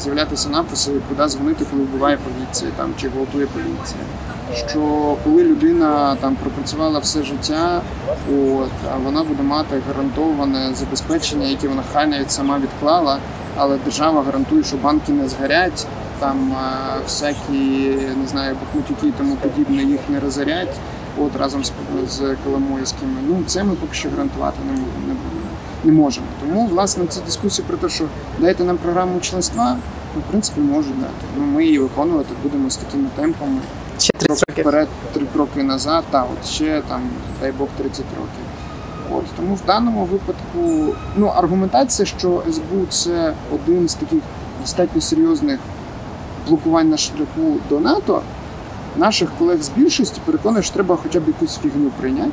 з'являтися написи, куди дзвонити, коли вбиває поліція там чи гвалтує поліція. Що коли людина там пропрацювала все життя, от вона буде мати гарантоване забезпечення, яке вона хай навіть сама відклала, але держава гарантує, що банки не згорять, там всякі не знаю, бахмутюки і тому подібне їх не розорять. От разом з, з Коломойськими. Ну це ми поки що гарантувати не, м- не, можемо. Тому власне ці дискусії про те, що дайте нам програму членства, ну, в принципі можуть дати. Ну, ми її виконувати будемо з такими темпами Ще крок вперед, три кроки назад, та от ще там, дай Бог, 30 років. От тому в даному випадку ну аргументація, що СБУ це один з таких достатньо серйозних блокувань на шляху до НАТО. Наших колег з більшості переконує, що треба хоча б якусь фігню прийняти.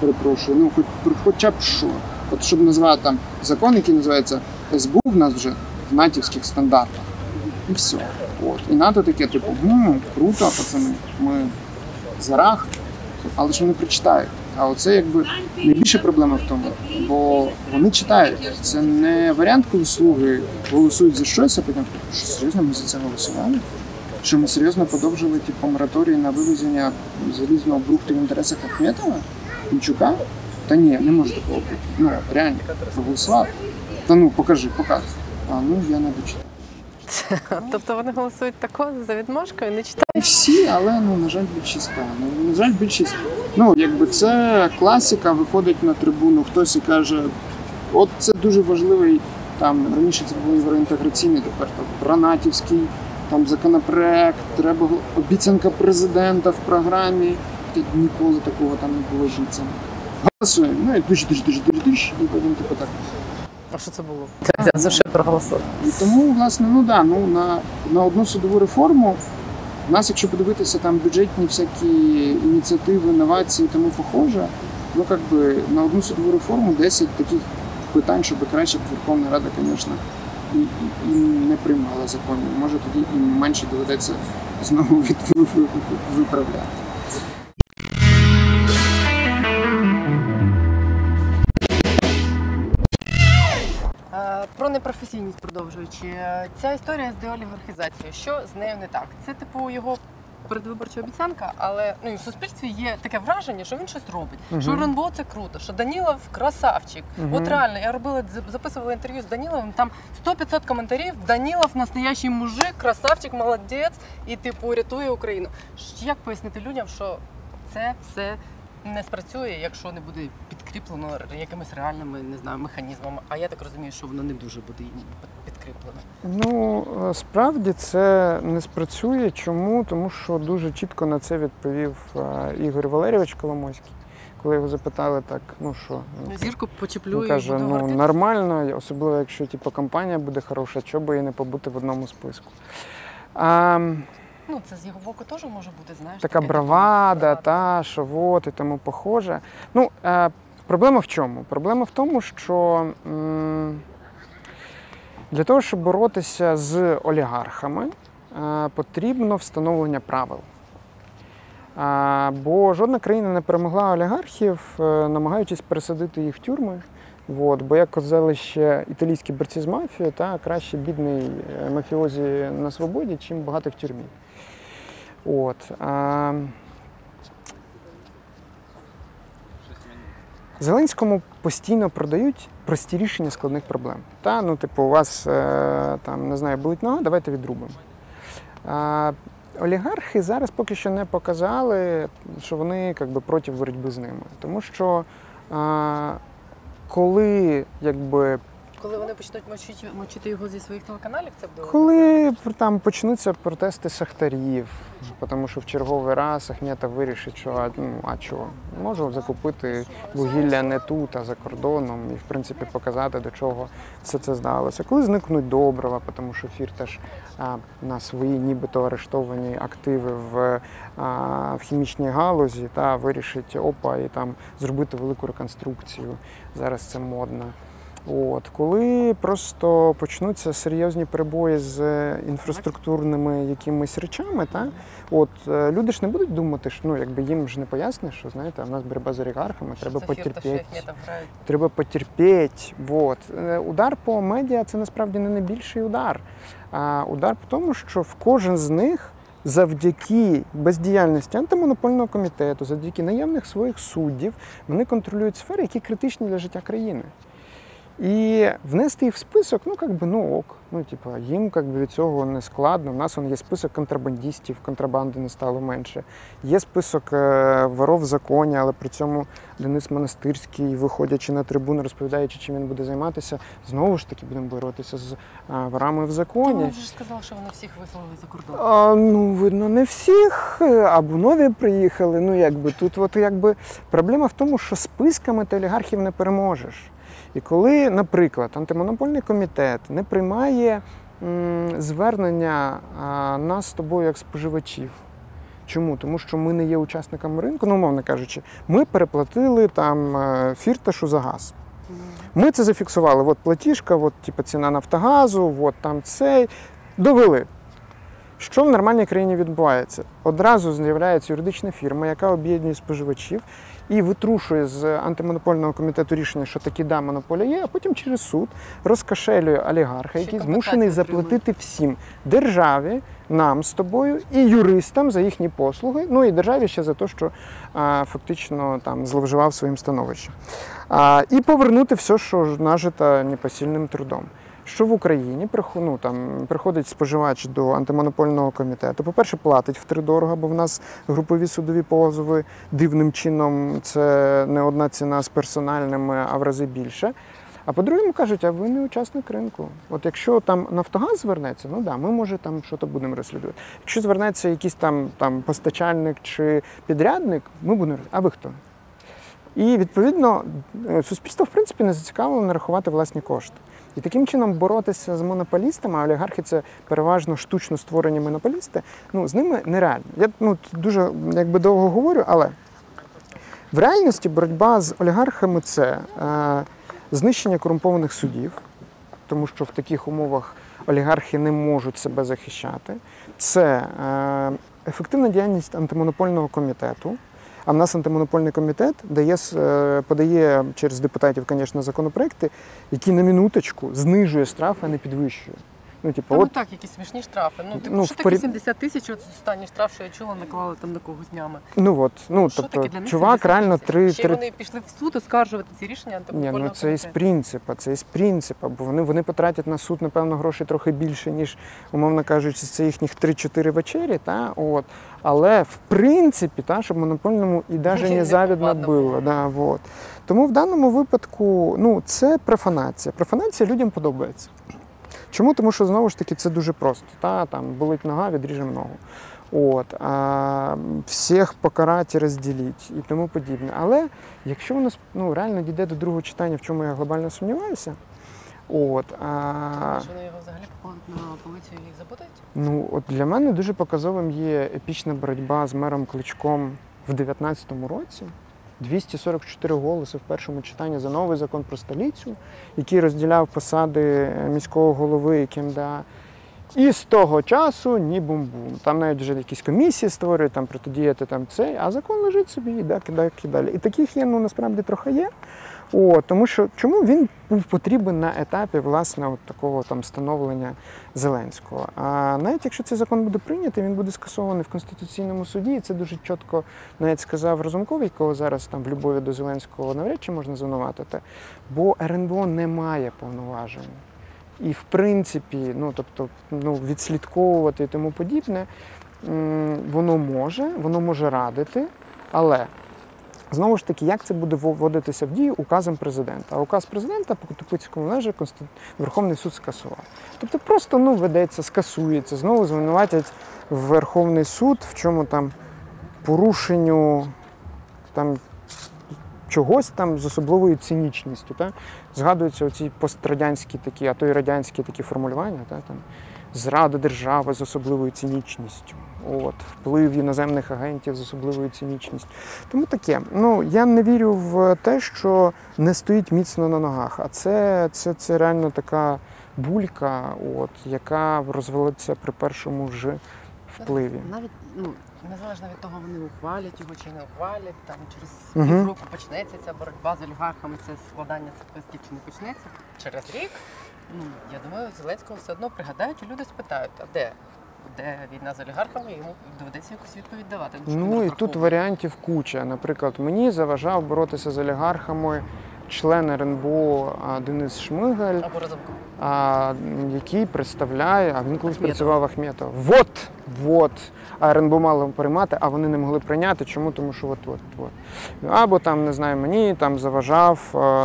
Перепрошую, ну хоч хоча б що. От щоб назвати там закон, який називається СБУ в нас вже в натівських стандартах. І все. От. І НАТО таке, типу, ну, круто, пацани, ми за рах, але ж вони прочитають. А оце якби найбільша проблема в тому, бо вони читають. Це не варіант, коли слуги голосують за щось, а потім що серйозно ми за це голосували. Що ми серйозно подовжили типу, мораторій на вивезення залізного брухту в інтересах Ахметова, Пінчука? Та ні, не може такого бути. Ну, реально, проголосував. Та ну, покажи, показуй. А ну я не дочитав. *laughs* Тобто вони голосують тако за відмашкою, не читають. Не всі, але ну на жаль, більшість так. Ну, на жаль, більшість. Ну якби це класика, виходить на трибуну, хтось і каже, от це дуже важливий. Там раніше це був євроінтеграційний, тепер там гранатівський там законопроект, треба обіцянка президента в програмі. Хоча Ніколи такого там не було життя. Голосуємо, ну і диш, диш, диш, диш, диш, і потім типу так. А що це було? За що проголосувати? І тому, власне, ну да, ну на, на одну судову реформу. У нас, якщо подивитися там бюджетні всякі ініціативи, інновації і тому похоже, ну як би на одну судову реформу 10 таких питань, щоб краще б Верховна Рада, звісно, і, і, і не приймала законів. Може тоді і менше доведеться знову від виправляти. Непрофесійність продовжуючи, Е, ця історія з деолігархізацією. Що з нею не так? Це типу його передвиборча обіцянка, але ну і в суспільстві є таке враження, що він щось робить. Що РНБО це круто, що Данілов красавчик. От реально, я робила записувала інтерв'ю з Даніловим. Там 100-500 коментарів. Данілов настоящий мужик, красавчик, молодець і типу рятує Україну. Як пояснити людям, що це все не спрацює, якщо не буде підкріплено якимись реальними не знаю, механізмами. А я так розумію, що воно не дуже буде підкріплено. Ну, е, справді це не спрацює. Чому? Тому що дуже чітко на це відповів е, Ігор Валерійович Коломойський, коли його запитали так, ну що, Зірку почеплю він каже, ну нормально, особливо якщо типу, компанія буде хороша, чого би і не побути в одному списку. А, Ну, це з його боку теж може бути, знаєш. така бравада, та, що от і тому похоже. Ну, е, проблема в чому? Проблема в тому, що для того, щоб боротися з олігархами, е, потрібно встановлення правил. Бо жодна країна не перемогла олігархів, е, намагаючись пересадити їх в тюрми. От, бо як казали ще італійські борці з мафією, та краще бідний е, мафіозі на свободі, чим багатий в тюрмі. От, Зеленському постійно продають прості рішення складних проблем. Та, ну, типу, у вас е, там, не знаю, болить нога, давайте відрубимо. А, олігархи зараз поки що не показали, що вони як би, проти боротьби з ними. Тому що а, коли якби, Коли вони почнуть мочити, мочити його зі своїх телеканалів, це буде Коли там почнуться протести шахтарів, тому що в черговий раз Ахметов вирішить, що а, ну, а чого, можу закупити вугілля не тут, а за кордоном, і в принципі показати, до чого все це здалося. Коли зникнуть добрива, тому що Фірташ а, на свої нібито арештовані активи в, а, в хімічній галузі та вирішить опа і там зробити велику реконструкцію. Зараз це модно. От коли просто почнуться серйозні перебої з е, інфраструктурними якимись речами, та от е, люди ж не будуть думати, що ну якби їм ж не поясниш, що знаєте, в нас боротьба з олігархами, треба потерпіти. Треба потерпіти. Вот. Е, Удар по медіа це насправді не найбільший удар. А удар по тому, що в кожен з них завдяки бездіяльності антимонопольного комітету, завдяки наявних своїх суддів, вони контролюють сфери, які критичні для життя країни. І внести їх в список, ну як би ну ок. Ну, типу, їм як би, від цього не складно. У нас он є список контрабандистів, контрабанди не стало менше. Є список е, воров в законі, але при цьому Денис Монастирський, виходячи на трибуну, розповідаючи, чим він буде займатися, знову ж таки будемо боротися з е, ворами в Ти законі. вже ж сказав, що вони всіх вислали за кордон. А, ну, видно, не всіх, е, або нові приїхали. Ну, якби тут, от якби проблема в тому, що списками ти олігархів не переможеш. І коли, наприклад, антимонопольний комітет не приймає звернення нас з тобою як споживачів. Чому? Тому що ми не є учасниками ринку, ну, умовно кажучи, ми переплатили там е, фірташу за газ. Ми це зафіксували. От платіжка, от типу, ціна Нафтогазу, от там цей. Довели. Що в нормальній країні відбувається? Одразу з'являється юридична фірма, яка об'єднує споживачів і витрушує з антимонопольного комітету рішення, що таки да, монополія є, а потім через суд розкашелює олігарха, який змушений заплатити всім державі, нам з тобою і юристам за їхні послуги. Ну і державі ще за те, що а, фактично там зловживав своїм становищем. А, і повернути все, що нажито непосильним трудом. Що в Україні ну, там, приходить споживач до антимонопольного комітету. По-перше, платить втридорого, бо в нас групові судові позови дивним чином це не одна ціна з персональними, а в рази більше. А по-друге, кажуть, а ви не учасник ринку. От якщо там Нафтогаз звернеться, ну да, ми може там щось будемо розслідувати. Якщо звернеться якийсь там, там постачальник чи підрядник, ми будемо. А ви хто? І відповідно е, суспільство в принципі не зацікавлено рахувати власні кошти. І таким чином боротися з монополістами, а олігархи це переважно штучно створені монополісти. Ну з ними нереально. Я ну дуже якби довго говорю, але в реальності боротьба з олігархами це е, знищення корумпованих судів, тому що в таких умовах олігархи не можуть себе захищати. Це е, ефективна діяльність антимонопольного комітету. А в нас антимонопольний комітет дає, е, подає через депутатів, звісно, законопроекти, які на минуточку знижує штрафи, а не підвищує. Ну, типу, Та, ну так, якісь смішні штрафи. Ну, типу, Ну, що таке порі- 70 тисяч? От останній штраф, що я чула, наклали там на когось днями. Ну от, ну Що тобто, таке для них чувак реально три, Ще й три вони пішли в суд оскаржувати ці рішення Ні, ну це із принципа, це із принципа, бо вони, вони потратять на суд, напевно, грошей трохи більше, ніж, умовно кажучи, це їхніх 3-4 вечері. Та? От. Але в принципі, та, щоб монопольному і навіть Не завідно було. було. Да, от. Тому в даному випадку ну, це профанація. Профанація людям подобається. Чому? Тому що знову ж таки це дуже просто. Та? Там болить нога, відріжемо ногу. От, а, всіх покарати, розділіть і тому подібне. Але якщо воно ну, реально дійде до другого читання, в чому я глобально сумніваюся, от, а, Що вони його взагалі покладуть на полицію і їх запутають? ну, от для мене дуже показовим є епічна боротьба з мером Кличком в 2019 році. 244 голоси в першому читанні за новий закон про столицю, який розділяв посади міського голови і КМДА. І з того часу ні бум-бум. Там навіть вже якісь комісії створюють, там протидіяти там цей, а закон лежить собі, і да, кидай, кидалі. І таких є, ну насправді трохи є. О, тому що чому він був потрібен на етапі власне от такого там становлення Зеленського? А навіть якщо цей закон буде прийнятий, він буде скасований в Конституційному суді, і це дуже чітко навіть сказав Разумков, якого зараз там в любові до Зеленського навряд чи можна звинуватити, бо РНБО не має повноважень. І в принципі, ну тобто, ну відслідковувати і тому подібне, воно може, воно може радити, але знову ж таки, як це буде вводитися в дію указом президента? А указ президента по Кутупицькому лежі Конститу... Верховний суд скасував. Тобто просто ну ведеться, скасується, знову звинуватять Верховний суд, в чому там порушенню там чогось там з особливою цинічністю. Та? Згадуються оці пострадянські такі, а то й радянські такі формулювання, та? там, зрада держави з особливою цинічністю, от, вплив іноземних агентів з особливою цинічністю. Тому таке. Ну, я не вірю в те, що не стоїть міцно на ногах, а це, це, це реально така булька, от, яка розвалиться при першому ж впливі. Навіть ну незалежно від того, вони ухвалять його чи не ухвалять, там через Мгм. півроку почнеться ця боротьба з олігархами, це складання списків чи не почнеться. Через рік, ну я думаю, Зеленського все одно пригадають і люди спитають, а де? Де війна з олігархами, йому доведеться якусь відповідь давати. що він Ну і тут розраховує. варіантів куча. Наприклад, мені заважав боротися з олігархами член РНБО Денис Шмигаль, або а, який представляє, а він колись працював Ахметов. Вот, вот. А РНБО мало приймати, а вони не могли прийняти. Чому? Тому що от, от, от. Або там, не знаю, мені там заважав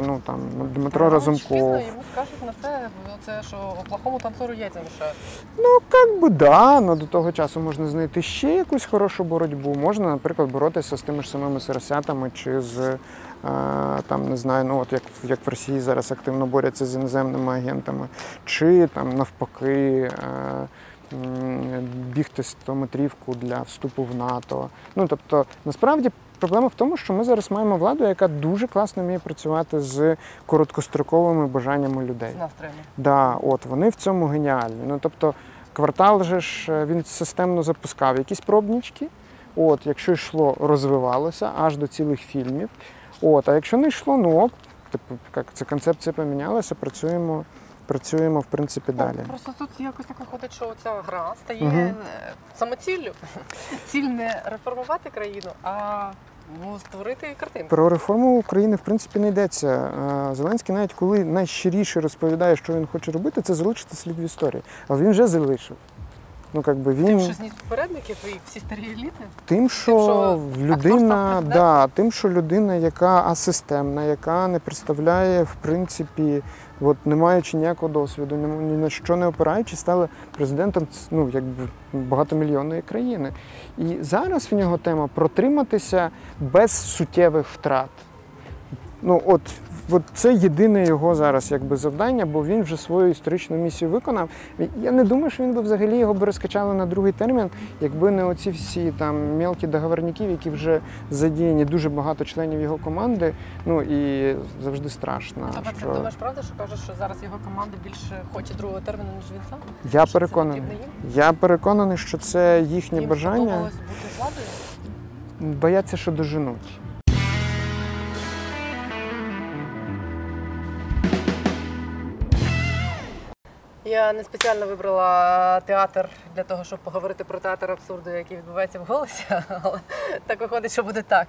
ну, там, Дмитро Ну, Разумков. Пізно йому скажуть на це, це що плохому танцору яйця мішають. Ну, як би да, але до того часу можна знайти ще якусь хорошу боротьбу. Можна, наприклад, боротися з тими ж самими сиросятами чи з там, не знаю, ну от як, як в Росії зараз активно борються з іноземними агентами, чи там навпаки. е, Бігти 100 метрівку для вступу в НАТО. Ну тобто, насправді проблема в тому, що ми зараз маємо владу, яка дуже класно вміє працювати з короткостроковими бажаннями людей. З настроями. Да, от вони в цьому геніальні. Ну тобто, квартал же ж е, він системно запускав якісь пробнички. От, якщо йшло, розвивалося аж до цілих фільмів. От, а якщо не йшло, ну оп, типу, як ця концепція помінялася, працюємо, працюємо в принципі далі. Ну, Просто тут якось так виходить, що ця гра стає е, самоціллю. Ціль не реформувати країну, а ну, створити картинку. Про реформу України в принципі не йдеться. Е, Зеленський, навіть коли найщиріше розповідає, що він хоче робити, це залишити слід в історії. Але він вже залишив. Ну, як би він... Тим, що зніс попередників і всі старі еліти. Тим, що що людина, да, тим, що людина, яка асистемна, яка не представляє, в принципі, от не маючи ніякого досвіду, ні, на що не опираючись, стала президентом ну, якби, багатомільйонної країни. І зараз в нього тема протриматися без суттєвих втрат. Ну, от, от це єдине його зараз якби завдання, бо він вже свою історичну місію виконав. Я не думаю, що він би взагалі його би розкачали на другий термін, якби не оці всі там мелкі договорників, які вже задіяні дуже багато членів його команди. Ну і завжди страшно. А ти думаєш, правда, що кажеш, що зараз його команда більше хоче другого терміну, ніж він сам? Я Що переконаний. Я переконаний, що це їхнє Їм бажання. сподобалось бути владою? Бояться, що доженуть. Я не спеціально вибрала театр для того, щоб поговорити про театр абсурду, який відбувається в голосі, *laughs* але так виходить, що буде так.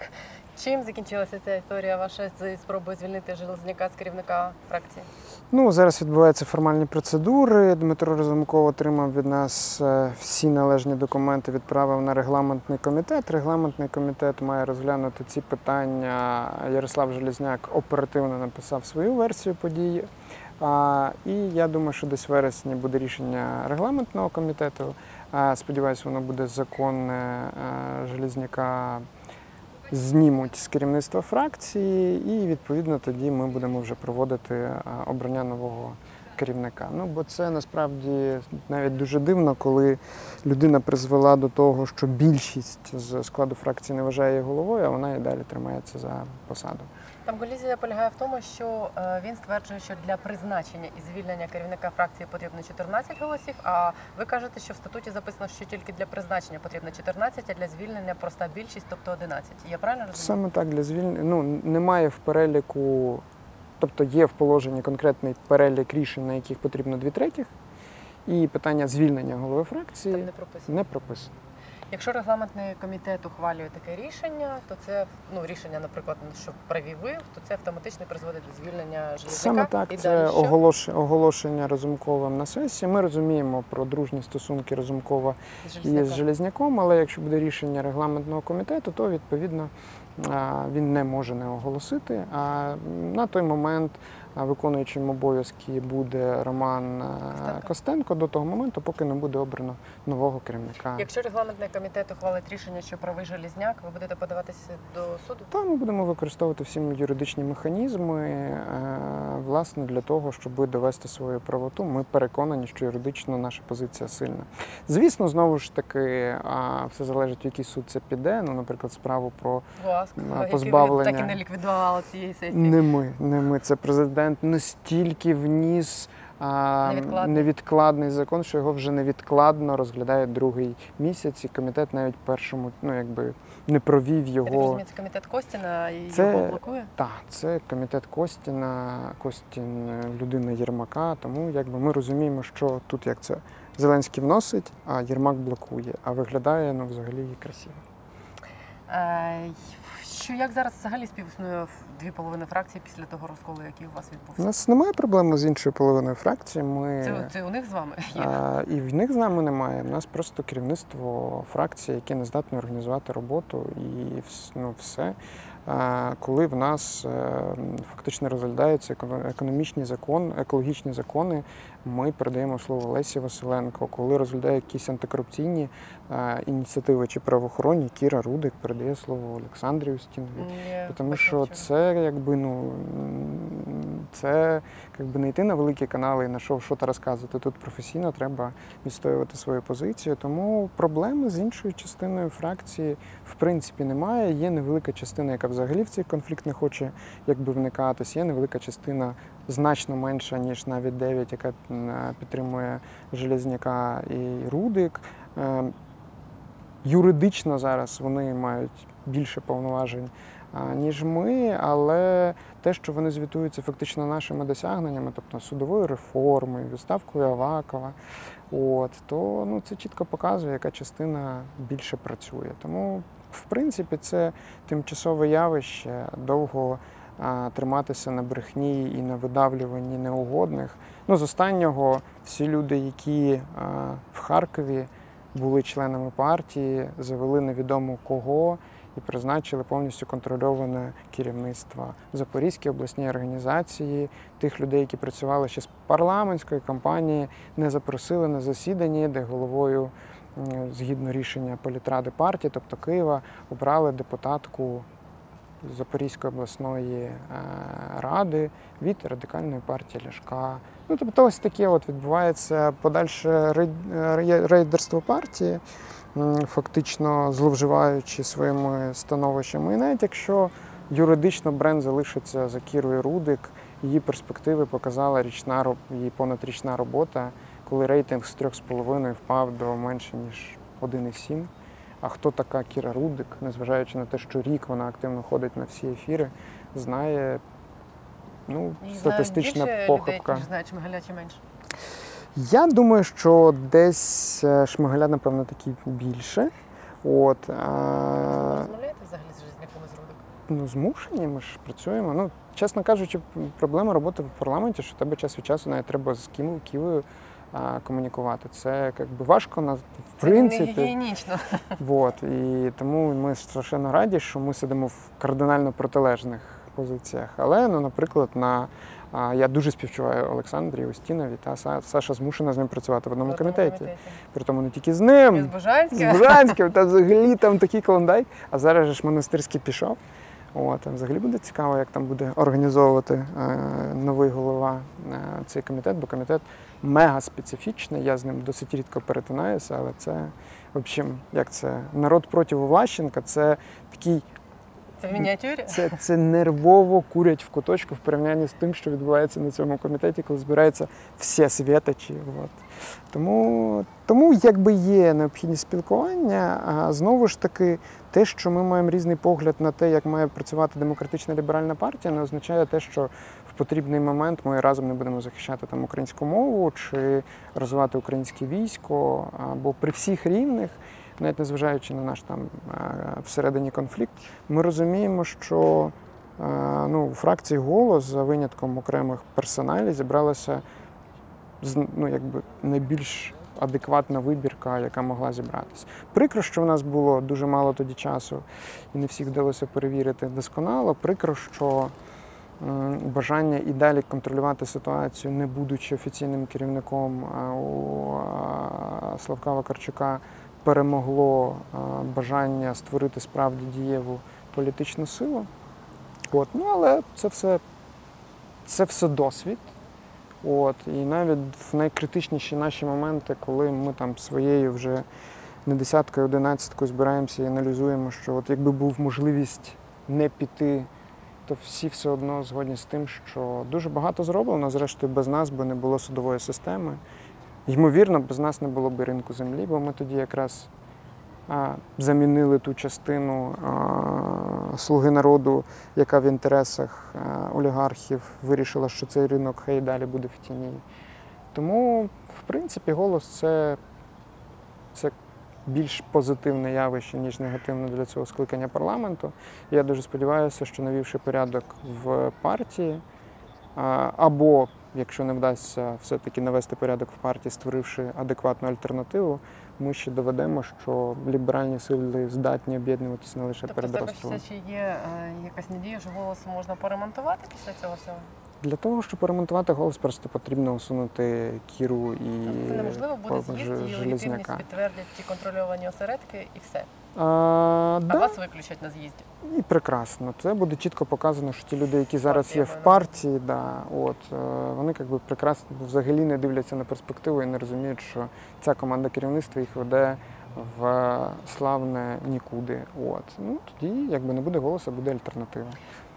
Чим закінчилася ця історія ваша з спробою звільнити Железняка з керівника фракції? Ну, зараз відбуваються формальні процедури. Дмитро Разумков отримав від нас е, всі належні документи, відправив на регламентний комітет. Регламентний комітет має розглянути ці питання. Ярослав Железняк оперативно написав свою версію події. І я думаю, що десь в вересні буде рішення регламентного комітету. Сподіваюся, воно буде законне. А, Железняка знімуть з керівництва фракції, і відповідно тоді ми будемо вже проводити обрання нового керівника. Ну бо це насправді навіть дуже дивно, коли людина призвела до того, що більшість з складу фракції не вважає головою, а вона і далі тримається за посаду. Там колізія полягає в тому, що е, він стверджує, що для призначення і звільнення керівника фракції потрібно 14 голосів. А ви кажете, що в статуті записано, що тільки для призначення потрібно 14, а для звільнення проста більшість, тобто 11. Я правильно розумію? Саме так для звільнення ну немає в переліку, тобто є в положенні конкретний перелік рішень, на яких потрібно дві третіх, і питання звільнення голови фракції Там не прописано. не прописано. Якщо регламентний комітет ухвалює таке рішення, то це ну рішення, наприклад, що праві ви, то це автоматично призводить до звільнення Железняка. Саме так, і це далі оголошення Разумковим на сесії. Ми розуміємо про дружні стосунки Разумкова З і з Железняком. Железняком, але якщо буде рішення регламентного комітету, то відповідно він не може не оголосити. А на той момент виконуючим обов'язки буде Роман Костенко. Костенко до того моменту, поки не буде обрано нового керівника. Якщо регламентний комітет ухвалить рішення, що правий Железняк, ви будете подаватися до суду? Та ми будемо використовувати всі юридичні механізми, е, власне, для того, щоб довести свою правоту. Ми переконані, що юридично наша позиція сильна. Звісно, знову ж таки, все залежить, в який суд це піде. Ну, наприклад, справу про який ви позбавлення. так і не ліквідували цієї сесії. не ми, не ми. Це президент настільки вніс. а, Невідкладний. невідкладний закон, що його вже невідкладно розглядає другий місяць, і комітет навіть першому, ну якби не провів його. це комітет Костіна і Це- його блокує? Так, це комітет Костіна, Костін е, людина Єрмака. Тому якби ми розуміємо, що тут як це Зеленський вносить, а Єрмак блокує. А виглядає ну взагалі красиво. Що як зараз взагалі співіснує дві половини фракції після того розколу, який у вас У нас немає проблеми з іншою половиною фракції. Ми Це, це у них з вами є. а, і в них з нами немає. У нас просто керівництво фракції, яке не здатне організувати роботу, і ну, все. Коли в нас е, фактично розглядаються еко- економічні закон, екологічні закони, ми передаємо слово Лесі Василенко. Коли розглядають якісь антикорупційні е, ініціативи чи правоохоронні, Кіра Рудик передає слово Олександрі Устінові. Тому що це якби ну це якби не йти на великі канали і на що що-то розказувати. Тут професійно треба відстоювати свою позицію. Тому проблеми з іншою частиною фракції в принципі немає. Є невелика частина, яка взагалі в цей конфлікт не хоче якби вникатись. Є невелика частина значно менша ніж навіть 9, яка підтримує Железняка і Рудик. Е, Юридично зараз вони мають більше повноважень ніж ми, але те, що вони звітуються фактично нашими досягненнями, тобто судовою реформою, відставкою Авакова, от, то ну, це чітко показує, яка частина більше працює. Тому, в принципі, це тимчасове явище, довго триматися на брехні і на видавлюванні неугодних. Ну, з останнього всі люди, які в Харкові були членами партії, завели невідомо кого і призначили повністю контрольоване керівництво в Запорізькій обласній організації. Тих людей, які працювали ще з парламентської кампанії, не запросили на засідання, де головою, згідно рішення політради партії, тобто Києва, обрали депутатку Запорізької обласної е, ради від радикальної партії Ляшка. Ну, тобто, ось таке от відбувається подальше рейдерство партії, фактично зловживаючи своїми становищами. І навіть якщо юридично бренд залишиться за Кірою Рудик, її перспективи показала річна її понадрічна робота, коли рейтинг з 3,5 впав до менше ніж 1,7. А хто така Кіра Рудик, незважаючи на те, що рік вона активно ходить на всі ефіри, знає ну, І знає статистична більше похибка. Людей, ніж знає Чмигаля чи менше. Я думаю, що десь е, Шмигаля, напевно, таки більше. От, а, Розмовляєте взагалі з Железняком з Рудик? ну, змушені, ми ж працюємо. Ну, чесно кажучи, проблема роботи в парламенті, що тебе час від часу навіть треба з Ким- Києвою а, комунікувати. Це якби важко на в Це не гігієнічно. Вот. І тому ми страшенно раді, що ми сидимо в кардинально протилежних позиціях. Але, ну, наприклад, на а, я дуже співчуваю Олександрі Устінові та Са- Саша змушена з ним працювати в одному комітеті. При тому не тільки з З ним, з Бужанським? Та взагалі там такий клондайк. А зараз же ж монастирський пішов. От, а взагалі буде цікаво, як там буде організовувати е, новий голова е, цей комітет, бо комітет мега специфічний. Я з ним досить рідко перетинаюся, але це, в общем, як це народ проти Влащенка, це такий Це в мініатюрі? це, це нервово курять в куточку в порівнянні з тим, що відбувається на цьому комітеті, коли збираються всі святачі. От. Тому, тому якби є необхідність спілкування, а знову ж таки, те, що ми маємо різний погляд на те, як має працювати демократична ліберальна партія, не означає те, що потрібний момент ми разом не будемо захищати там українську мову чи розвивати українське військо, бо при всіх рівних. Навіть незважаючи на наш там всередині конфлікт, ми розуміємо, що е, ну, у фракції голос за винятком окремих персоналів зібралася ну, якби найбільш адекватна вибірка, яка могла зібратися. Прикро, що в нас було дуже мало тоді часу, і не всіх вдалося перевірити досконало. Прикро, що бажання і далі контролювати ситуацію, не будучи офіційним керівником у Славка Вакарчука, перемогло бажання створити справді дієву політичну силу. От. Ну, але це все, це все досвід. От. І навіть в найкритичніші наші моменти, коли ми там своєю вже не десяткою, одинадцяткою збираємося і аналізуємо, що от якби був можливість не піти, то всі все одно згодні з тим, що дуже багато зроблено, зрештою, без нас би не було судової системи. Ймовірно, без нас не було б ринку землі, бо ми тоді якраз а, замінили ту частину а, слуги народу, яка в інтересах а, олігархів вирішила, що цей ринок хай далі буде в тіні. Тому, в принципі, голос це, це більш позитивне явище, ніж негативне для цього скликання парламенту. Я дуже сподіваюся, що навівши порядок в партії, або якщо не вдасться все-таки навести порядок в партії, створивши адекватну альтернативу, ми ще доведемо, що ліберальні сили здатні об'єднуватися не лише Тобто перед розстрілом. все ще є е, якась надія, що голос можна поремонтувати після цього всього? Для того, щоб поремонтувати голос, просто потрібно усунути кіру і Тобто неможливо буде з'їзд і легітимність підтвердять ті контрольовані осередки і все. А, А да, вас виключать на з'їзді. і прекрасно. Це буде чітко показано, що ті люди, які зараз є в партії, да, от, е, вони якби прекрасно взагалі не дивляться на перспективу і не розуміють, що ця команда керівництва їх веде в славне нікуди. От. Ну, тоді, якби не буде голосу, буде альтернатива.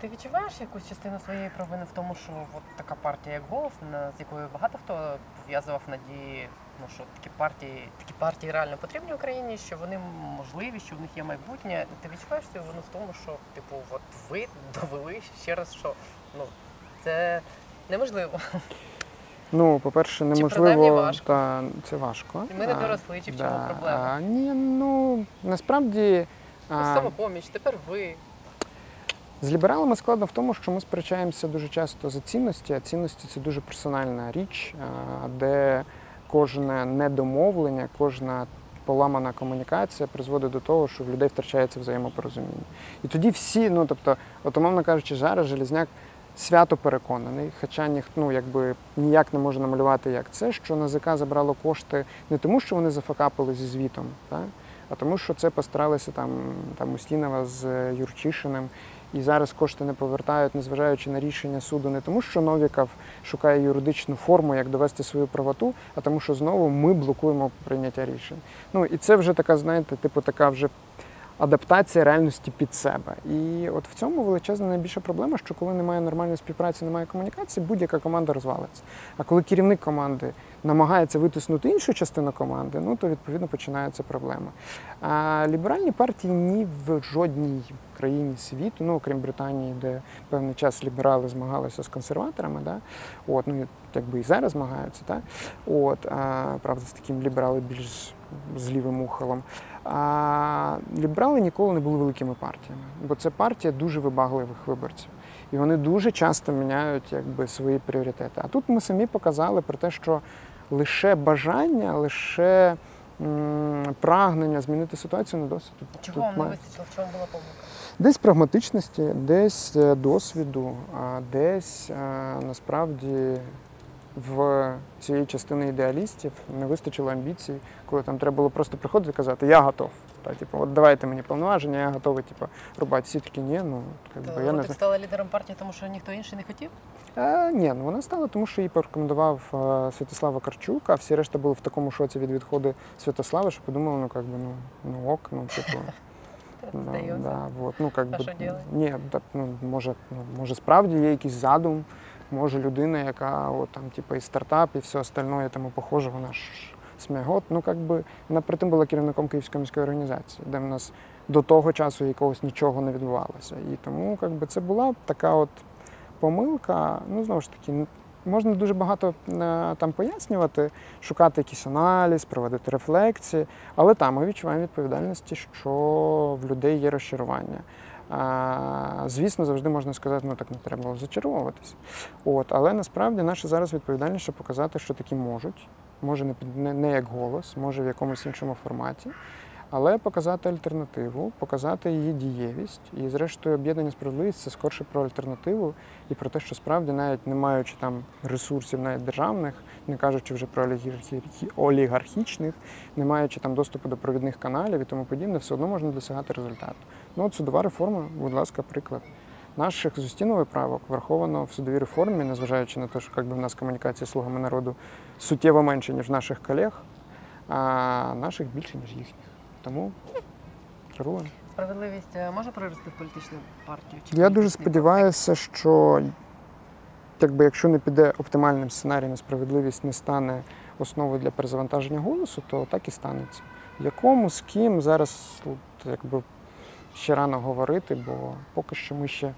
Ти відчуваєш якусь частину своєї провини в тому, що от така партія, як голос, з якою багато хто пов'язував надії, ну що такі партії, такі партії реально потрібні Україні, що вони можливі, що в них є майбутнє. Ти відчуваєш свою вину в тому, що типу, от ви довели ще раз, що ну це неможливо. Ну, по-перше, неможливо, важко? та це важко. І ми не доросли, чи в чому да. проблема? А, ні, ну насправді. а, Самопоміч, тепер ви. З лібералами складно в тому, що ми сперечаємося дуже часто за цінності, а цінності це дуже персональна річ, де кожне недомовлення, кожна поламана комунікація призводить до того, що в людей втрачається взаємопорозуміння. І тоді всі, ну тобто, от умовно кажучи, зараз Железняк свято переконаний, хоча ніхто ну, якби ніяк не може намалювати, як це, що НАЗК забрало кошти не тому, що вони зафакапили зі звітом, так? а тому, що це постаралися там, там Устінова з е, Юрчишиним. І зараз кошти не повертають, незважаючи на рішення суду, не тому, що Новіков шукає юридичну форму, як довести свою правоту, а тому, що знову ми блокуємо прийняття рішень. Ну і це вже така, знаєте, типу, така вже адаптація реальності під себе. І от в цьому величезна найбільша проблема, що коли немає нормальної співпраці, немає комунікації, будь-яка команда розвалиться. А коли керівник команди намагається витиснути іншу частину команди, ну то відповідно починаються проблеми. А ліберальні партії ні в жодній країні світу, ну окрім Британії, де певний час ліберали змагалися з консерваторами, да? от, ну якби і зараз змагаються, так? От, а, правда, з таким ліберали більш з лівим ухилом. А ліберали ніколи не були великими партіями, бо це партія дуже вибагливих виборців. І вони дуже часто міняють якби, свої пріоритети. А тут ми самі показали про те, що лише бажання, лише м, прагнення змінити ситуацію не досить. Чого Тут вам не має- вистачило? В чому була помилка? Десь прагматичності, десь е, досвіду, а десь е, насправді в цієї частини ідеалістів не вистачило амбіцій, коли там треба було просто приходити і казати Я готов. Та, типу, от давайте мені повноваження, я готовий типу, рубати всі такі, ні, ну якби, То я не Рудик стала лідером партії, тому що ніхто інший не хотів? Е, ні, ну вона стала, тому що її порекомендував е, Святослава Карчук, а всі решта були в такому шоці від відходу Святослава, що подумали, ну как би, ну, ну ок, ну типу. *laughs* Здається. да, вот, ну, как А би, що ні, так, ну, може, ну, може справді є якийсь задум, може людина, яка от, там, типу, і стартап, і все остальное тому похоже, вона ж смягот. Ну, как би, вона при тим була керівником Київської міської організації, де в нас до того часу якогось нічого не відбувалося. І тому как би, це була така от помилка. Ну, знову ж таки, можна дуже багато е, там пояснювати, шукати якийсь аналіз, проводити рефлексії, але там ми відчуваємо відповідальності, що в людей є розчарування. Звісно, завжди можна сказати, ну так не треба було зачаровуватися. От, але насправді наша зараз відповідальність показати, що такі можуть. Може не, не, не як голос, може в якомусь іншому форматі, але показати альтернативу, показати її дієвість. І, зрештою, об'єднання справедливість це скорше про альтернативу і про те, що справді, навіть не маючи там ресурсів, навіть державних, не кажучи вже про олігархі- олігархічних, не маючи там доступу до провідних каналів і тому подібне, все одно можна досягати результату. Ну от судова реформа, будь ласка, приклад. Наших з Устінової правок враховано в судовій реформі, незважаючи на те, що якби, в нас комунікація слугами народу суттєво менше, ніж наших колег, а наших більше, ніж їхніх. Тому керуємо. Справедливість е, може прорости в політичну партію? Чи Я дуже сподіваюся, що якби, якщо не піде оптимальним сценарієм, справедливість не стане основою для перезавантаження голосу, то так і станеться. Якому, з ким зараз от, якби, ще рано говорити, бо поки що ми ще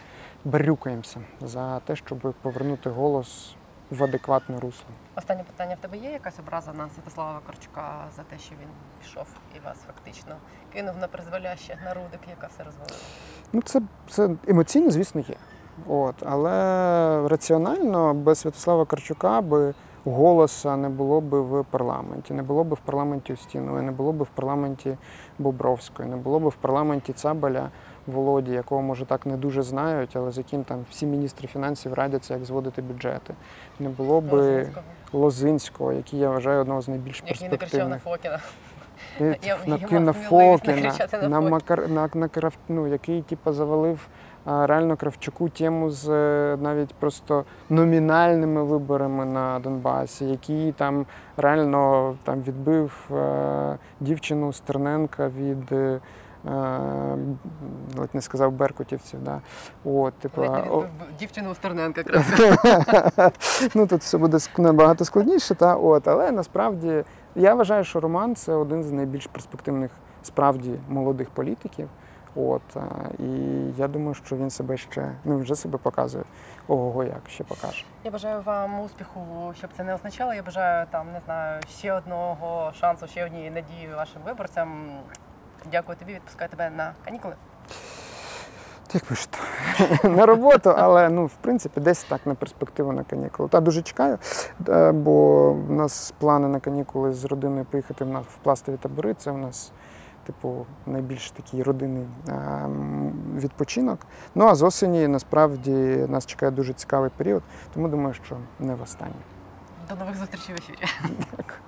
барюкаємося за те, щоб повернути голос в адекватне русло. Останнє питання. В тебе є якась образа на Святослава Корчука за те, що він пішов і вас фактично кинув на призволяще на Рудик, яка все розвалила? Ну, це, це емоційно, звісно, є. От, але раціонально без Святослава Карчука би голоса не було би в парламенті, не було б в парламенті Устінової, не було б в парламенті Бобровської, не було б в парламенті Цабаля Володі, якого може так не дуже знають, але з яким там всі міністри фінансів радяться, як зводити бюджети. Не було б Лозинського, Лозинського, який я вважаю одного з найбільш який не кричав на перспективних. Фокіна. І Я- на, я на, на Фокіна, на на, Макар, на, на Крав, ну, який типу, завалив а, реально Кравчуку тему з е, навіть просто номінальними виборами на Донбасі, який там реально там відбив е, дівчину Стерненка від. Е, е, Ледь не сказав беркутівців, да. От, типу, о- дівчину Стерненка *laughs* ну тут все буде набагато складніше, та от, але насправді я вважаю, що Роман це один з найбільш перспективних справді молодих політиків. От і я думаю, що він себе ще ну вже себе показує. Ого, як ще покаже. Я бажаю вам успіху, щоб це не означало. Я бажаю там, не знаю, ще одного шансу, ще однієї надії вашим виборцям. Дякую тобі, відпускаю тебе на канікули. Як пишете? *laughs* на роботу, але ну, в принципі, десь так на перспективу на канікули. Та дуже чекаю, е, бо в нас плани на канікули з родиною поїхати в нас в пластові табори. Це в нас, типу, найбільш такий родинний е, відпочинок. Ну а з осені насправді нас чекає дуже цікавий період, тому думаю, що не в останнє. До нових зустрічей в ефірі. Так.